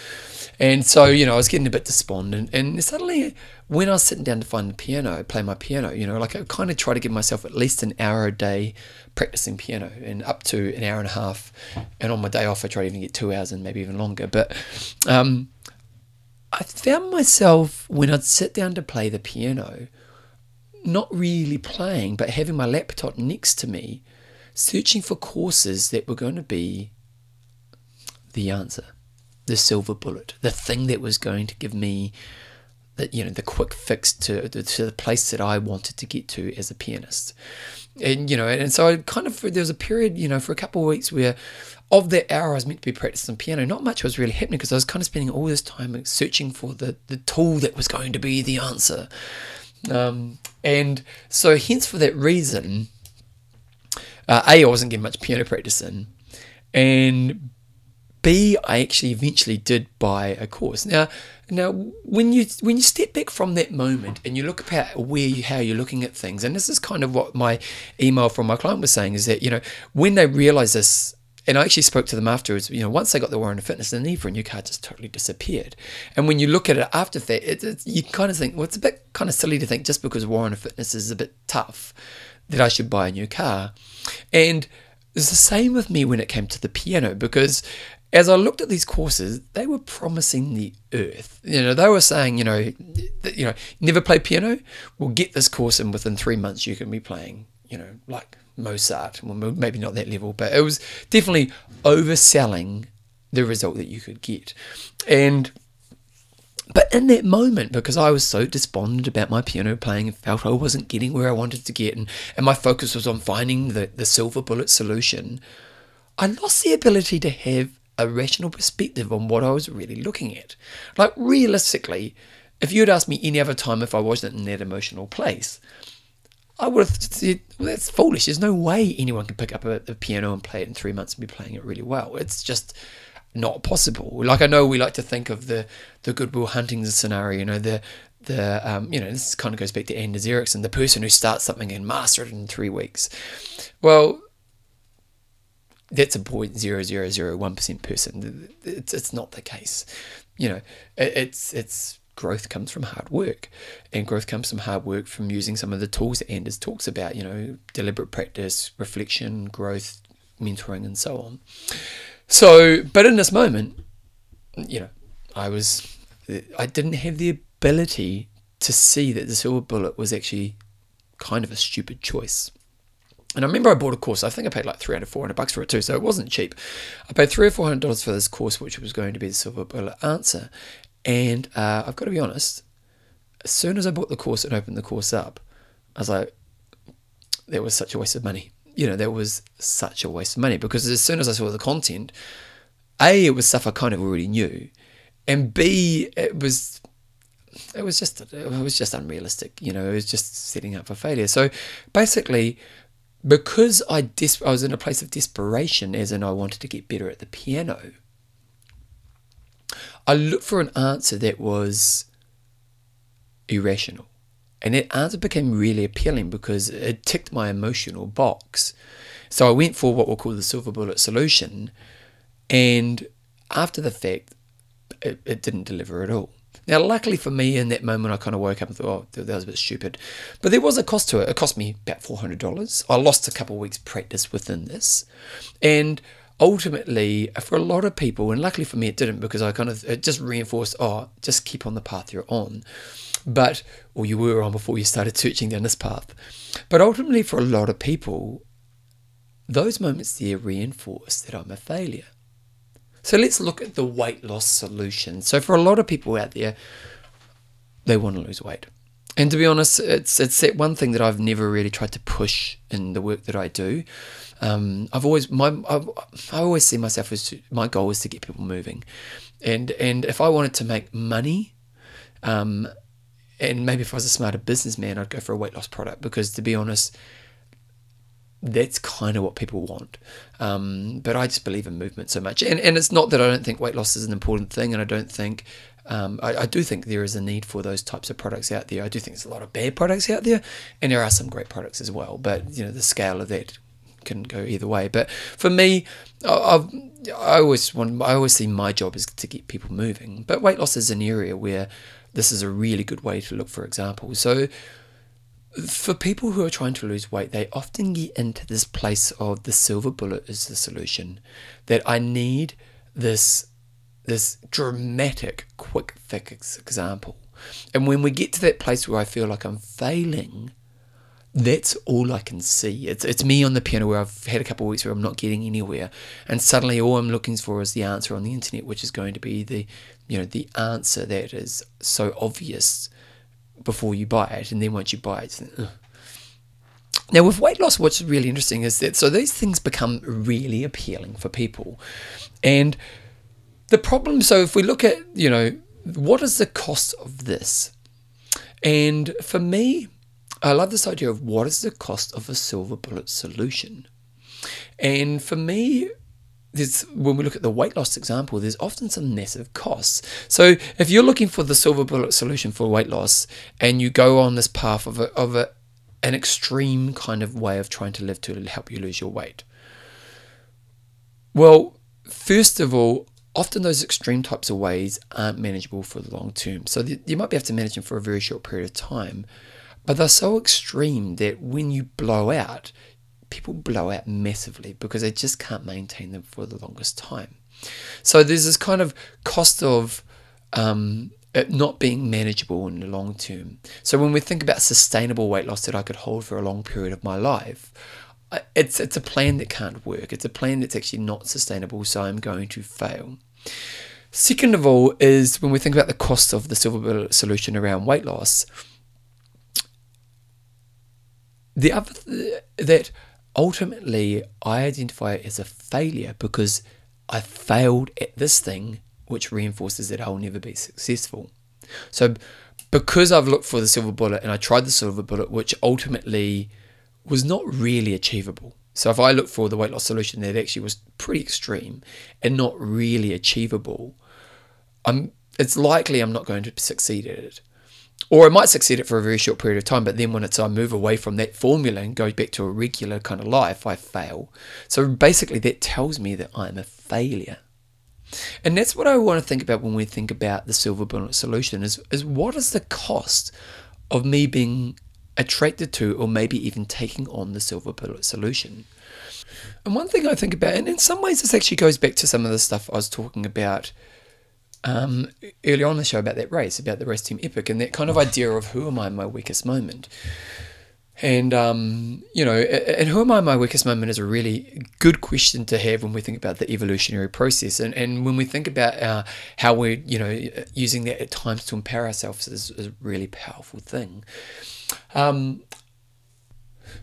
A: And so, you know, I was getting a bit despondent. And suddenly, when I was sitting down to find the piano, play my piano, you know, like I kind of try to give myself at least an hour a day practicing piano and up to an hour and a half. And on my day off, I try to even get two hours and maybe even longer. But um, I found myself when I'd sit down to play the piano, not really playing, but having my laptop next to me, searching for courses that were going to be the answer, the silver bullet, the thing that was going to give me that you know the quick fix to to the place that I wanted to get to as a pianist, and you know, and so I kind of there was a period, you know, for a couple of weeks where of that hour I was meant to be practicing piano, not much was really happening because I was kind of spending all this time searching for the the tool that was going to be the answer, um, and so hence for that reason, uh, a I wasn't getting much piano practice in, and B, I actually eventually did buy a course. Now, now when you when you step back from that moment and you look at where you how you're looking at things, and this is kind of what my email from my client was saying is that you know when they realize this. And I actually spoke to them afterwards. You know, once they got the warrant of fitness, the need for a new car just totally disappeared. And when you look at it after that, it, it, you kind of think, well, it's a bit kind of silly to think just because warrant of fitness is a bit tough that I should buy a new car. And it's the same with me when it came to the piano because as I looked at these courses, they were promising the earth. You know, they were saying, you know, you know, never play piano. We'll get this course, and within three months, you can be playing, you know, like Mozart. Well, maybe not that level, but it was definitely overselling the result that you could get. And but in that moment, because I was so despondent about my piano playing and felt I wasn't getting where I wanted to get, and, and my focus was on finding the, the silver bullet solution, I lost the ability to have a rational perspective on what I was really looking at. Like, realistically, if you had asked me any other time if I wasn't in that emotional place, I would have said, well, that's foolish. There's no way anyone can pick up a, a, piano and play it in three months and be playing it really well. It's just not possible. Like I know we like to think of the the Good Will Hunting scenario, you know, the the um, you know, this kind of goes back to Anders Ericsson, the person who starts something and master it in three weeks. Well, that's a 0.0001% person. It's, it's not the case. You know, it's, it's growth comes from hard work and growth comes from hard work from using some of the tools that Anders talks about, you know, deliberate practice, reflection, growth, mentoring, and so on. So, but in this moment, you know, I was, I didn't have the ability to see that the silver bullet was actually kind of a stupid choice. And I remember I bought a course. I think I paid like 300, 400 bucks for it too, so it wasn't cheap. I paid three or four hundred dollars for this course, which was going to be the silver bullet answer. And uh, I've got to be honest, as soon as I bought the course and opened the course up, I was like, that was such a waste of money. You know, that was such a waste of money because as soon as I saw the content, A, it was stuff I kind of already knew, and B, it was it was just it was just unrealistic. You know, it was just setting up for failure. So basically, because I, des- I was in a place of desperation, as in I wanted to get better at the piano, I looked for an answer that was irrational. And that answer became really appealing because it ticked my emotional box. So I went for what we'll call the silver bullet solution. And after the fact, it, it didn't deliver at all. Now, luckily for me, in that moment, I kind of woke up and thought, oh, that was a bit stupid. But there was a cost to it. It cost me about $400. I lost a couple of weeks' practice within this. And ultimately, for a lot of people, and luckily for me, it didn't because I kind of, it just reinforced, oh, just keep on the path you're on. But, or you were on before you started searching down this path. But ultimately, for a lot of people, those moments there reinforce that I'm a failure. So let's look at the weight loss solution. So for a lot of people out there, they want to lose weight. And to be honest, it's it's that one thing that I've never really tried to push in the work that I do. Um, I've always my I've, I always see myself as to, my goal is to get people moving, and and if I wanted to make money, um, and maybe if I was a smarter businessman, I'd go for a weight loss product because to be honest, that's kind of what people want. Um, but I just believe in movement so much. And, and it's not that I don't think weight loss is an important thing, and I don't think, um, I, I, do think there is a need for those types of products out there. I do think there's a lot of bad products out there, and there are some great products as well. But, you know, the scale of that can go either way. But for me, I, I always want, I always see my job is to get people moving. But weight loss is an area where this is a really good way to look for examples. So, for people who are trying to lose weight, they often get into this place of the silver bullet is the solution. That I need this this dramatic quick fix example. And when we get to that place where I feel like I'm failing, that's all I can see. It's it's me on the piano where I've had a couple of weeks where I'm not getting anywhere, and suddenly all I'm looking for is the answer on the internet, which is going to be the you know the answer that is so obvious before you buy it, and then once you buy it. Then, now, with weight loss, what's really interesting is that so these things become really appealing for people, and the problem. So, if we look at you know what is the cost of this, and for me, I love this idea of what is the cost of a silver bullet solution. And for me, when we look at the weight loss example, there's often some massive costs. So if you're looking for the silver bullet solution for weight loss and you go on this path of, a, of a, an extreme kind of way of trying to live to help you lose your weight, well, first of all, often those extreme types of ways aren't manageable for the long term. So you might be able to manage them for a very short period of time, but they're so extreme that when you blow out, people blow out massively because they just can't maintain them for the longest time. So there's this kind of cost of um, it not being manageable in the long term. So when we think about sustainable weight loss that I could hold for a long period of my life, it's it's a plan that can't work. It's a plan that's actually not sustainable. So I'm going to fail. Second of all, is when we think about the cost of the silver bullet solution around weight loss the other th- that ultimately I identify as a failure because I failed at this thing, which reinforces that I'll never be successful. So, because I've looked for the silver bullet and I tried the silver bullet, which ultimately was not really achievable. So, if I look for the weight loss solution that actually was pretty extreme and not really achievable, I'm it's likely I'm not going to succeed at it or I might succeed at for a very short period of time, but then when it's I move away from that formula and go back to a regular kind of life, I fail. So basically, that tells me that I'm a failure. And that's what I want to think about when we think about the silver bullet solution is, is what is the cost of me being attracted to or maybe even taking on the silver bullet solution? And one thing I think about, and in some ways this actually goes back to some of the stuff I was talking about um, earlier on the show about that race, about the race team epic, and that kind of idea of who am I in my weakest moment. And, um, you know, and who am I in my weakest moment is a really good question to have when we think about the evolutionary process. And, and when we think about uh, how we're, you know, using that at times to empower ourselves is, is a really powerful thing. Um,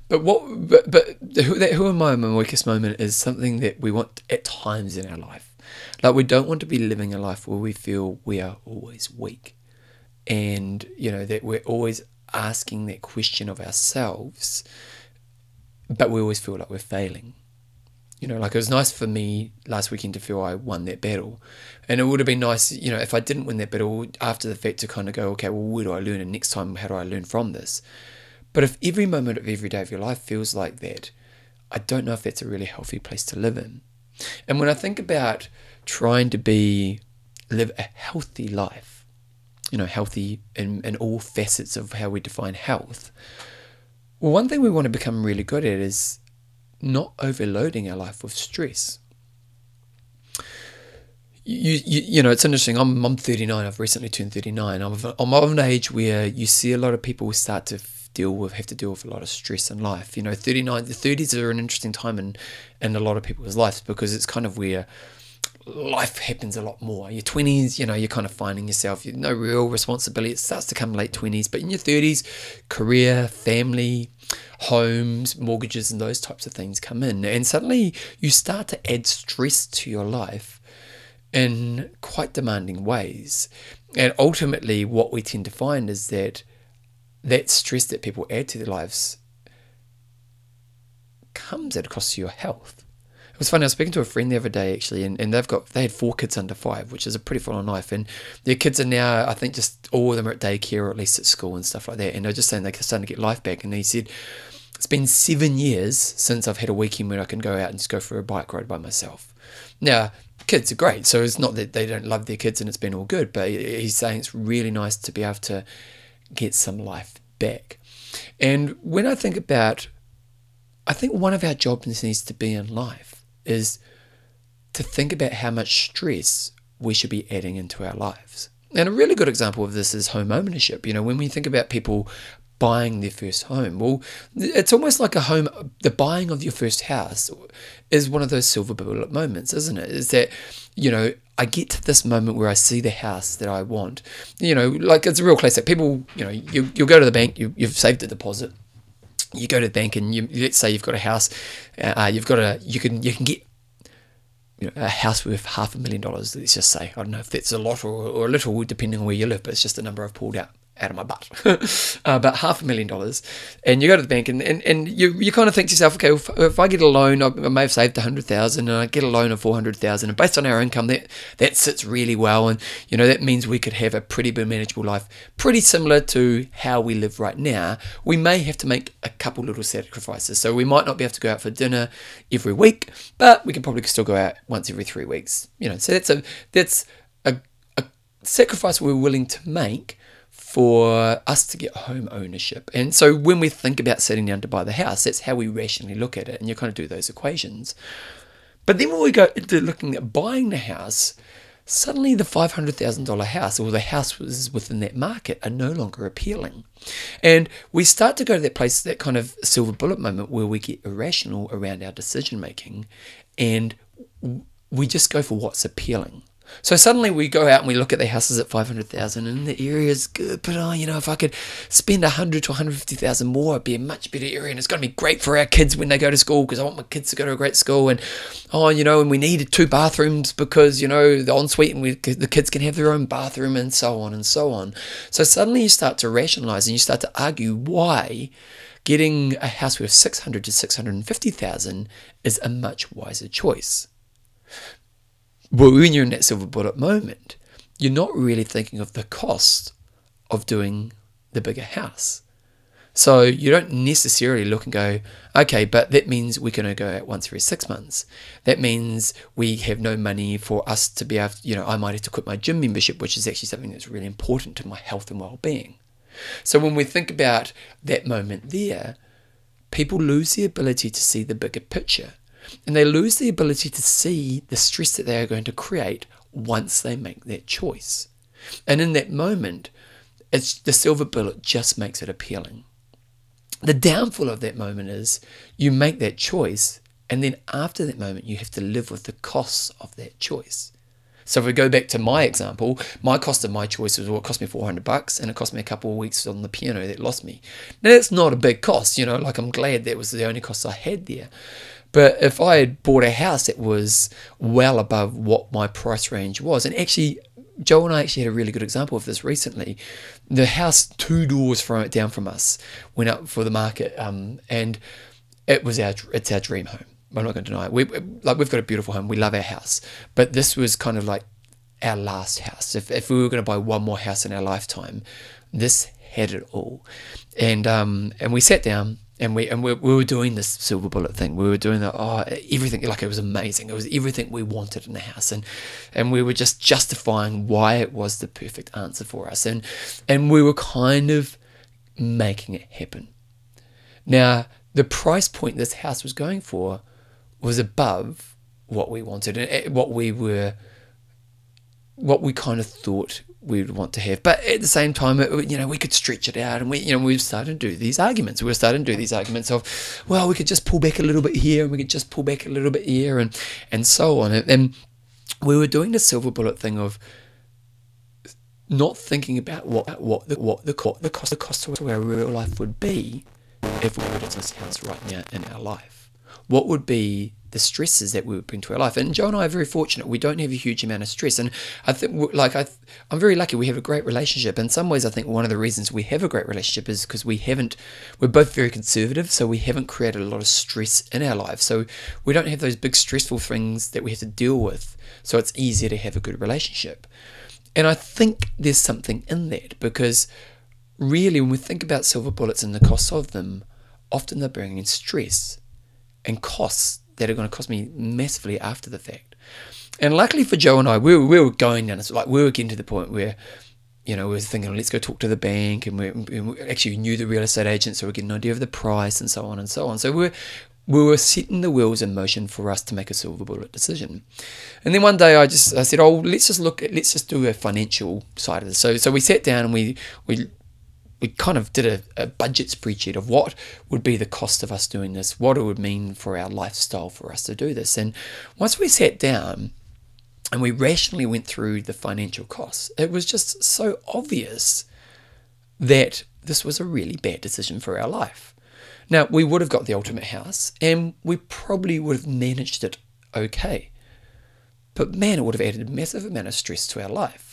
A: but what, but, but who, that who am I my weakest moment is something that we want at times in our life like, we don't want to be living a life where we feel we are always weak and, you know, that we're always asking that question of ourselves, but we always feel like we're failing. You know, like it was nice for me last weekend to feel I won that battle. And it would have been nice, you know, if I didn't win that battle after the fact to kind of go, okay, well, where do I learn? And next time, how do I learn from this? But if every moment of every day of your life feels like that, I don't know if that's a really healthy place to live in. And when I think about trying to be live a healthy life, you know, healthy in, in all facets of how we define health. Well, one thing we want to become really good at is not overloading our life with stress. You, you, you know, it's interesting. I'm, I'm 39. I've recently turned 39. I'm, I'm of an age where you see a lot of people start to deal with, have to deal with a lot of stress in life. You know, 39, the 30s are an interesting time in, in a lot of people's lives because it's kind of where life happens a lot more. Your 20s, you know, you're kind of finding yourself, you no real responsibility. It starts to come late 20s, but in your 30s, career, family, homes, mortgages, and those types of things come in. And suddenly you start to add stress to your life in quite demanding ways. And ultimately, what we tend to find is that that stress that people add to their lives comes at a cost to your health was funny. I was speaking to a friend the other day actually, and, and they've got they had four kids under five, which is a pretty full on life. And their kids are now, I think, just all of them are at daycare or at least at school and stuff like that. And they're just saying they're starting to get life back. And he said, it's been seven years since I've had a weekend where I can go out and just go for a bike ride by myself. Now, kids are great, so it's not that they don't love their kids and it's been all good, but he's saying it's really nice to be able to get some life back. And when I think about, I think one of our jobs needs to be in life is to think about how much stress we should be adding into our lives. And a really good example of this is home ownership. You know, when we think about people buying their first home. Well, it's almost like a home, the buying of your first house is one of those silver bullet moments, isn't it? Is that, you know, I get to this moment where I see the house that I want. You know, like it's a real classic. People, you know, you, you'll go to the bank, you, you've saved a deposit. You go to the bank and you, let's say you've got a house, uh, you've got a, you can, you can get you know, a house worth half a million dollars, let's just say. I don't know if that's a lot or, or a little, depending on where you live, but it's just a number I've pulled out out of my butt, [laughs] uh, about half a million dollars, and you go to the bank and, and, and you, you kind of think to yourself, okay, if, if I get a loan, I may have saved a hundred thousand, and I get a loan of four hundred thousand, and based on our income, that that sits really well, and you know that means we could have a pretty manageable life, pretty similar to how we live right now. We may have to make a couple little sacrifices, so we might not be able to go out for dinner every week, but we can probably still go out once every three weeks. You know, so that's a that's a, a sacrifice we're willing to make for us to get home ownership. And so when we think about sitting down to buy the house, that's how we rationally look at it. And you kind of do those equations. But then when we go into looking at buying the house, suddenly the $500,000 house or the houses within that market are no longer appealing. And we start to go to that place, that kind of silver bullet moment where we get irrational around our decision making and we just go for what's appealing. So suddenly we go out and we look at the houses at 500,000 and the area is good, but oh, you know, if I could spend 100 to 150,000 more, it'd be a much better area and it's going to be great for our kids when they go to school because I want my kids to go to a great school and oh, you know, and we need two bathrooms because, you know, the ensuite and we, the kids can have their own bathroom and so on and so on. So suddenly you start to rationalize and you start to argue why getting a house worth 600 to 650,000 is a much wiser choice. But when you're in that silver bullet moment, you're not really thinking of the cost of doing the bigger house. So you don't necessarily look and go, okay, but that means we're going to go out once every six months. That means we have no money for us to be able to, you know, I might have to quit my gym membership, which is actually something that's really important to my health and well being. So when we think about that moment there, people lose the ability to see the bigger picture and they lose the ability to see the stress that they are going to create once they make that choice. And in that moment, it's the silver bullet just makes it appealing. The downfall of that moment is you make that choice, and then after that moment, you have to live with the costs of that choice. So if we go back to my example, my cost of my choice was what cost me 400 bucks and it cost me a couple of weeks on the piano that lost me. Now that's not a big cost, you know, like I'm glad that was the only cost I had there. But if I had bought a house that was well above what my price range was, and actually, Joe and I actually had a really good example of this recently. The house two doors from it down from us went up for the market, um, and it was our it's our dream home. I'm not going to deny it. We like we've got a beautiful home. We love our house, but this was kind of like our last house. If if we were going to buy one more house in our lifetime, this had it all, and um and we sat down and we and we, we were doing this silver bullet thing. We were doing that. Oh, everything like it was amazing. It was everything we wanted in the house, and and we were just justifying why it was the perfect answer for us, and and we were kind of making it happen. Now, the price point this house was going for was above what we wanted and what we were, what we kind of thought we would want to have. But at the same time, it, you know, we could stretch it out, and we, you know, we've started to do these arguments. We are starting to do these arguments of, well, we could just pull back a little bit here, and we could just pull back a little bit here, and and so on. And, and we were doing the silver bullet thing of not thinking about what what the what the cost the cost the cost of our real life would be if we put it in this house right now in our life. What would be the stresses that we bring to our life. And Joe and I are very fortunate. We don't have a huge amount of stress. And I think, like, I, I'm very lucky we have a great relationship. In some ways, I think one of the reasons we have a great relationship is because we haven't, we're both very conservative. So we haven't created a lot of stress in our lives. So we don't have those big stressful things that we have to deal with. So it's easier to have a good relationship. And I think there's something in that because really, when we think about silver bullets and the costs of them, often they're bringing in stress and costs that are going to cost me massively after the fact. And luckily for Joe and I, we were, we were going down, it's like we were getting to the point where, you know, we were thinking, let's go talk to the bank, and we, and we actually knew the real estate agent, so we get an idea of the price and so on and so on. So we're we were setting the wheels in motion for us to make a silver bullet decision. And then one day I just I said, oh, let's just look at let's just do a financial side of this. So so we sat down and we we we kind of did a, a, budget spreadsheet of what would be the cost of us doing this, what it would mean for our lifestyle for us to do this. And once we sat down and we rationally went through the financial costs, it was just so obvious that this was a really bad decision for our life. Now, we would have got the ultimate house and we probably would have managed it okay. But man, it would have added a massive amount of stress to our life.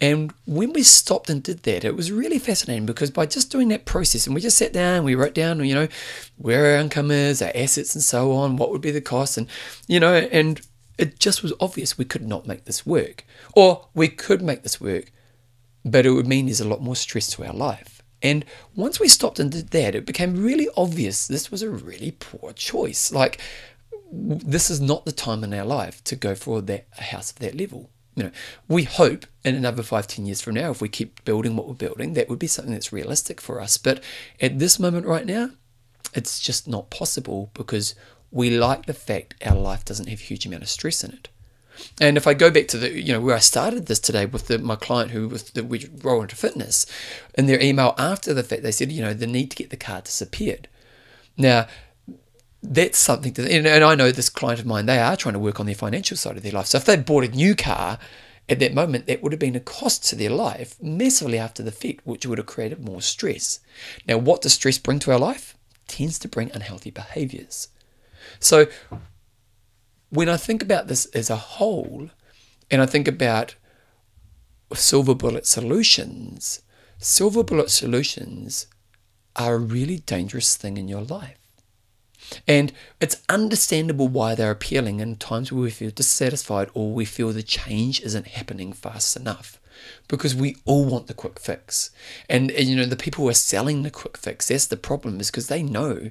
A: And when we stopped and did that, it was really fascinating because by just doing that process, and we just sat down, we wrote down, you know, where our income is, our assets, and so on, what would be the cost, and you know, and it just was obvious we could not make this work, or we could make this work, but it would mean there's a lot more stress to our life. And once we stopped and did that, it became really obvious this was a really poor choice. Like, this is not the time in our life to go for that a house of that level you know, we hope in another five, ten years from now, if we keep building what we're building, that would be something that's realistic for us. But at this moment right now, it's just not possible because we like the fact our life doesn't have a huge amount of stress in it. And if I go back to the, you know, where I started this today with the, my client who with the, we roll into fitness, in their email after the fact, they said, you know, the need to get the car disappeared. Now, that's something and, and I know this client of mine, they are trying to work on their financial side of their life. So if they bought a new car at that moment, that would have been a cost to their life massively after the fact, which would have created more stress. Now, what does stress bring to our life? Tends to bring unhealthy behaviors. So when I think about this as a whole, and I think about silver bullet solutions, silver bullet solutions are a really dangerous thing in your life. And it's understandable why they're appealing in times where we feel dissatisfied or we feel the change isn't happening fast enough. Because we all want the quick fix. And, and you know, the people who are selling the quick fix, that's the problem, is because they know,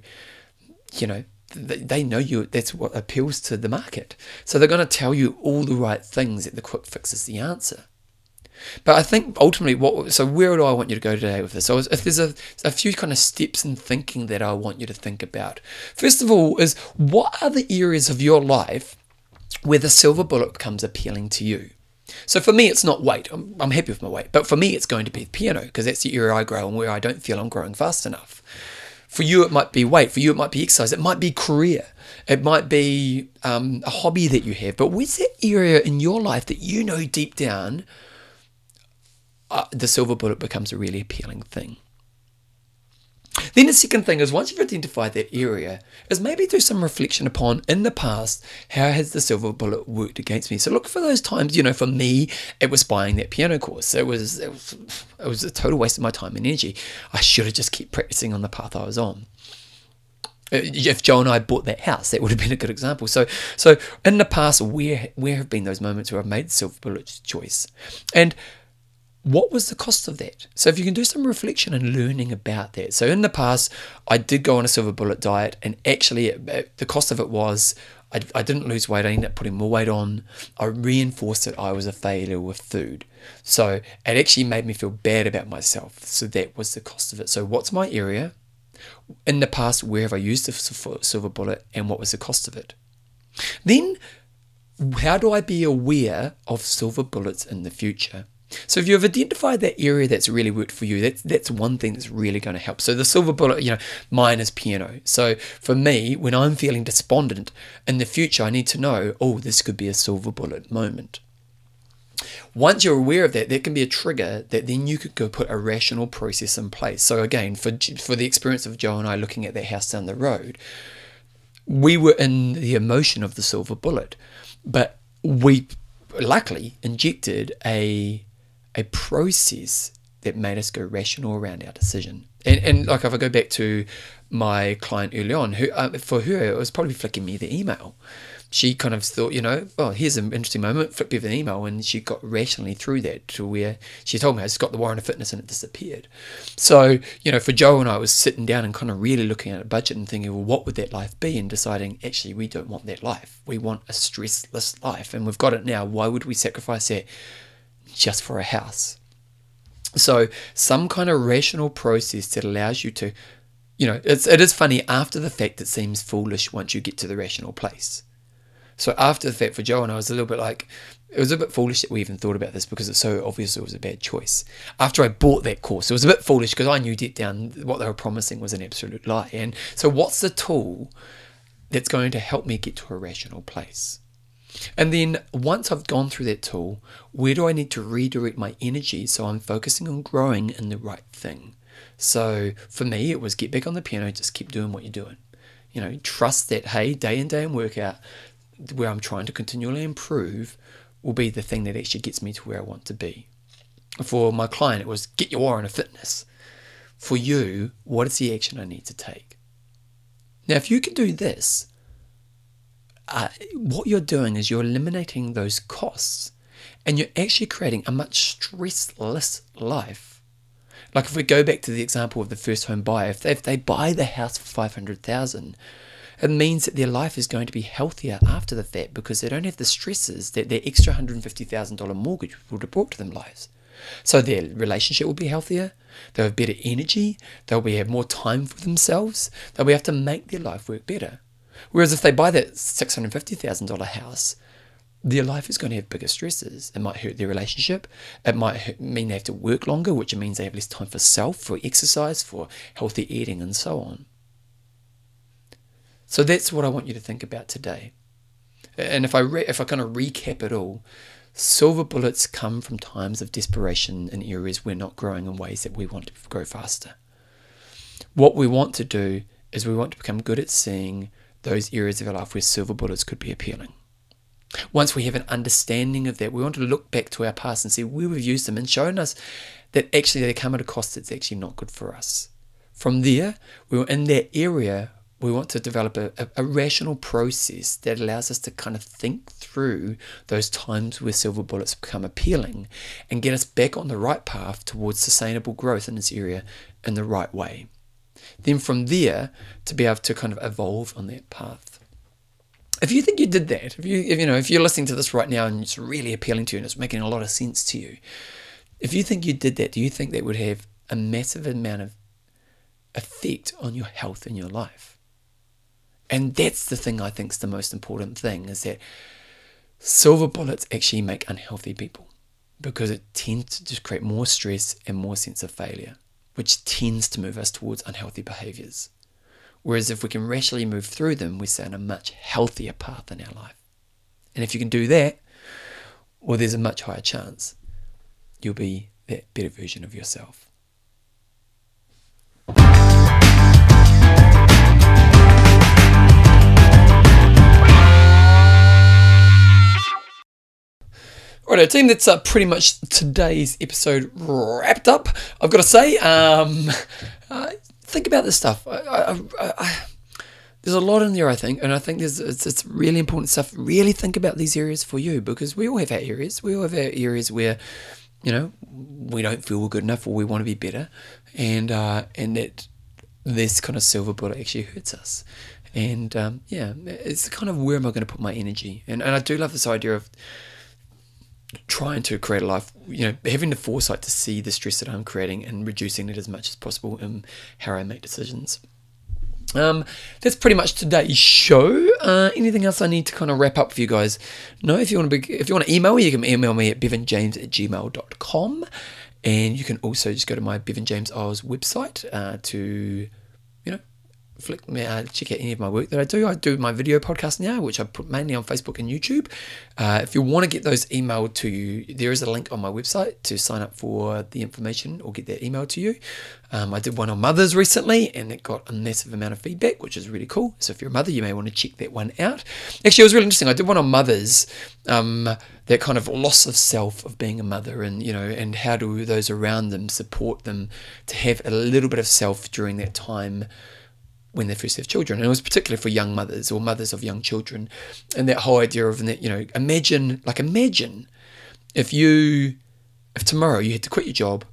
A: you know, they know you that's what appeals to the market. So they're going to tell you all the right things that the quick fix is the answer. But I think ultimately, what so where do I want you to go today with this? So if there's a, a few kind of steps in thinking that I want you to think about. First of all, is what are the areas of your life where the silver bullet becomes appealing to you? So for me, it's not weight. I'm, I'm happy with my weight, but for me, it's going to be the piano because that's the area I grow and where I don't feel I'm growing fast enough. For you, it might be weight. For you, it might be exercise. It might be career. It might be um, a hobby that you have. But where's that area in your life that you know deep down uh, the silver bullet becomes a really appealing thing. Then the second thing is once you've identified that area, is maybe do some reflection upon in the past how has the silver bullet worked against me. So look for those times. You know, for me, it was buying that piano course. It was it was, it was a total waste of my time and energy. I should have just kept practicing on the path I was on. Uh, if Joe and I bought that house, that would have been a good example. So, so in the past, where where have been those moments where I've made the silver bullet choice, and what was the cost of that? So, if you can do some reflection and learning about that. So, in the past, I did go on a silver bullet diet, and actually, it, the cost of it was I, I didn't lose weight, I ended up putting more weight on. I reinforced that I was a failure with food. So, it actually made me feel bad about myself. So, that was the cost of it. So, what's my area? In the past, where have I used the silver bullet, and what was the cost of it? Then, how do I be aware of silver bullets in the future? So if you've identified that area that's really worked for you, that's that's one thing that's really going to help. So the silver bullet, you know, mine is piano. So for me, when I'm feeling despondent in the future, I need to know, oh, this could be a silver bullet moment. Once you're aware of that, that can be a trigger that then you could go put a rational process in place. So again, for for the experience of Joe and I looking at that house down the road, we were in the emotion of the silver bullet, but we luckily injected a a process that made us go rational around our decision. And, and like if I go back to my client early on, who uh, for her it was probably flicking me the email. She kind of thought, you know, oh, here's an interesting moment, flick me the email, and she got rationally through that to where she told me I just got the warrant of fitness and it disappeared. So, you know, for Joe and I was sitting down and kind of really looking at a budget and thinking, well, what would that life be? And deciding, actually, we don't want that life. We want a stressless life, and we've got it now. Why would we sacrifice that? Just for a house. So some kind of rational process that allows you to, you know, it's, it is funny after the fact it seems foolish once you get to the rational place. So after the fact for Joe and I was a little bit like, it was a bit foolish that we even thought about this because it's so obvious it was a bad choice. After I bought that course, it was a bit foolish because I knew deep down what they were promising was an absolute lie. And so, what's the tool that's going to help me get to a rational place? And then once I've gone through that tool, where do I need to redirect my energy so I'm focusing on growing in the right thing? So for me, it was get back on the piano, just keep doing what you're doing. You know, trust that, hey, day in, day in workout, where I'm trying to continually improve, will be the thing that actually gets me to where I want to be. For my client, it was get your warrant of fitness. For you, what is the action I need to take? Now, if you can do this, uh, what you're doing is you're eliminating those costs and you're actually creating a much stressless life. Like if we go back to the example of the first home buyer, if they, if they buy the house for 500,000, it means that their life is going to be healthier after the fact because they don't have the stresses that their extra $150,000 mortgage would have brought to them lives. So their relationship will be healthier, they'll have better energy, they'll be have more time for themselves, they'll be able to make their life work better. Whereas if they buy that $650,000 house, their life is going to have bigger stresses. It might hurt their relationship. It might mean they have to work longer, which means they have less time for self, for exercise, for healthy eating, and so on. So that's what I want you to think about today. And if I re- if I kind of recap it all, silver bullets come from times of desperation in areas we're not growing in ways that we want to grow faster. What we want to do is we want to become good at seeing those areas of our life where silver bullets could be appealing. Once we have an understanding of that, we want to look back to our past and see where we've used them and shown us that actually they come at a cost that's actually not good for us. From there, we were in that area we want to develop a, a, a, rational process that allows us to kind of think through those times where silver bullets become appealing and get us back on the right path towards sustainable growth in this area in the right way. Then from there, to be able to kind of evolve on that path. If you think you did that, if you if, you know if you're listening to this right now and it's really appealing to you and it's making a lot of sense to you, if you think you did that, do you think that would have a massive amount of effect on your health in your life? And that's the thing I think is the most important thing is that silver bullets actually make unhealthy people because it tends to just create more stress and more sense of failure, which tends to move us towards unhealthy behaviors. Whereas if we can rationally move through them, we stay on a much healthier path in our life. And if you can do that, well, there's a much higher chance you'll be that better version of yourself. Right, team, that's uh, pretty much today's episode wrapped up. I've got to say, um, [laughs] uh, think about this stuff. I, I, I, there's a lot in there, I think, and I think there's it's, it's, really important stuff. Really think about these areas for you because we all have our areas. We all have our areas where, you know, we don't feel good enough or we want to be better, and uh, and that this kind of silver bullet actually hurts us. And um, yeah, it's kind of where am I going to put my energy? And and I do love this idea of trying to create a life, you know, having the foresight to see the stress that I'm creating and reducing it as much as possible in how I make decisions. Um, that's pretty much today's show. Uh, anything else I need to kind of wrap up for you guys? No, if you want to be, if you want to email me, you can email me at bevanjames at gmail.com. And you can also just go to my Bevan James Eyles website uh, to flick me uh, check out any of my work that I do. I do my video podcast now, which I put mainly on Facebook and YouTube. Uh, if you want to get those emailed to you, there is a link on my website to sign up for the information or get that emailed to you. Um, I did one on mothers recently, and it got a massive amount of feedback, which is really cool. So if you're a mother, you may want to check that one out. Actually, it was really interesting. I did one on mothers. Um, that kind of loss of self of being a mother and you know and how do those around them support them to have a little bit of self during that time when they first have children. And it was particularly for young mothers or mothers of young children. And that whole idea of, you know, imagine, like, imagine if you, if tomorrow you had to quit your job,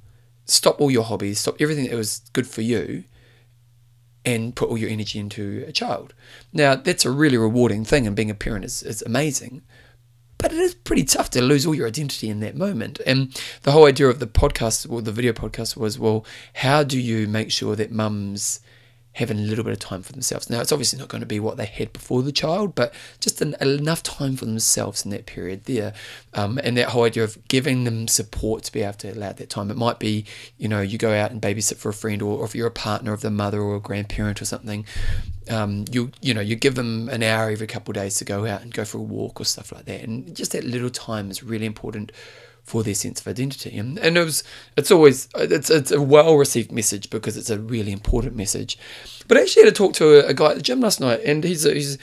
A: stop all your hobbies, stop everything that was good for you, and put all your energy into a child. Now, that's a really rewarding thing, and being a parent is, is amazing. But it is pretty tough to lose all your identity in that moment. And the whole idea of the podcast or the video podcast was well, how do you make sure that mums having a little bit of time for themselves. Now, it's obviously not going to be what they had before the child, but just an, enough time for themselves in that period there. Um, and that whole idea of giving them support to be able to allow that time. It might be, you know, you go out and babysit for a friend, or, or if you're a partner of the mother or a grandparent or something, um, you you know you give them an hour every couple of days to go out and go for a walk or stuff like that, and just that little time is really important for their sense of identity. And, and it was, it's always, it's, it's a well received message because it's a really important message. But I actually had to talk to a, a guy at the gym last night, and he's, he's,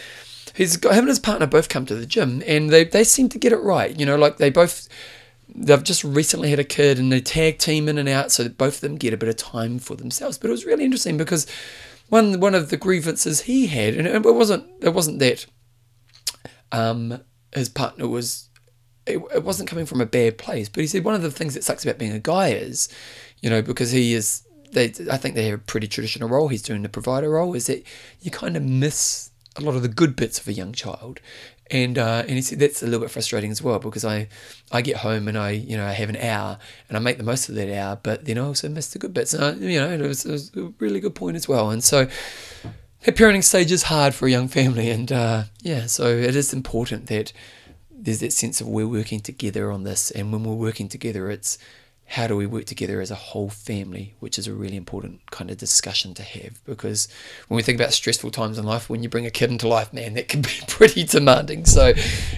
A: he's got, him and his partner both come to the gym, and they, they seem to get it right. You know, like they both, they've just recently had a kid and they tag team in and out, so both of them get a bit of time for themselves. But it was really interesting because one one of the grievances he had, and it wasn't it wasn't that um, his partner was it, it wasn't coming from a bad place, but he said one of the things that sucks about being a guy is, you know, because he is, they, I think they have a pretty traditional role. He's doing the provider role. Is that you kind of miss a lot of the good bits of a young child, and uh, and he said that's a little bit frustrating as well because I I get home and I you know I have an hour and I make the most of that hour, but then I also miss the good bits. And I, you know, it was, it was a really good point as well. And so the parenting stage is hard for a young family, and uh, yeah, so it is important that there's that sense of we're working together on this, and when we're working together, it's how do we work together as a whole family, which is a really important kind of discussion to have because when we think about stressful times in life, when you bring a kid into life, man, that can be [laughs] pretty demanding. So,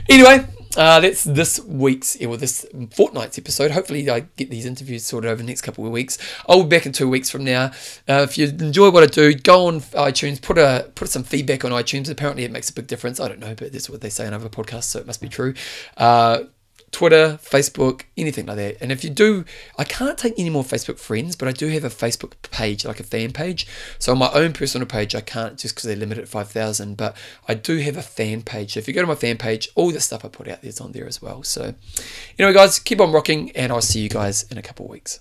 A: anyway, uh, that's this week's or this fortnight's episode. Hopefully, I get these interviews sorted over the next couple of weeks. I'll be back in two weeks from now. Uh, if you enjoy what I do, go on iTunes, put a put some feedback on iTunes. Apparently, it makes a big difference. I don't know, but that's what they say in other podcasts, so it must be true. Uh, Twitter, Facebook, anything like that. And if you do, I can't take any more Facebook friends, but I do have a Facebook page, like a fan page. So on my own personal page, I can't just because they limit it at 5,000, but I do have a fan page. So if you go to my fan page, all the stuff I put out there is on there as well. So, anyway, guys, keep on rocking, and I'll see you guys in a couple of weeks.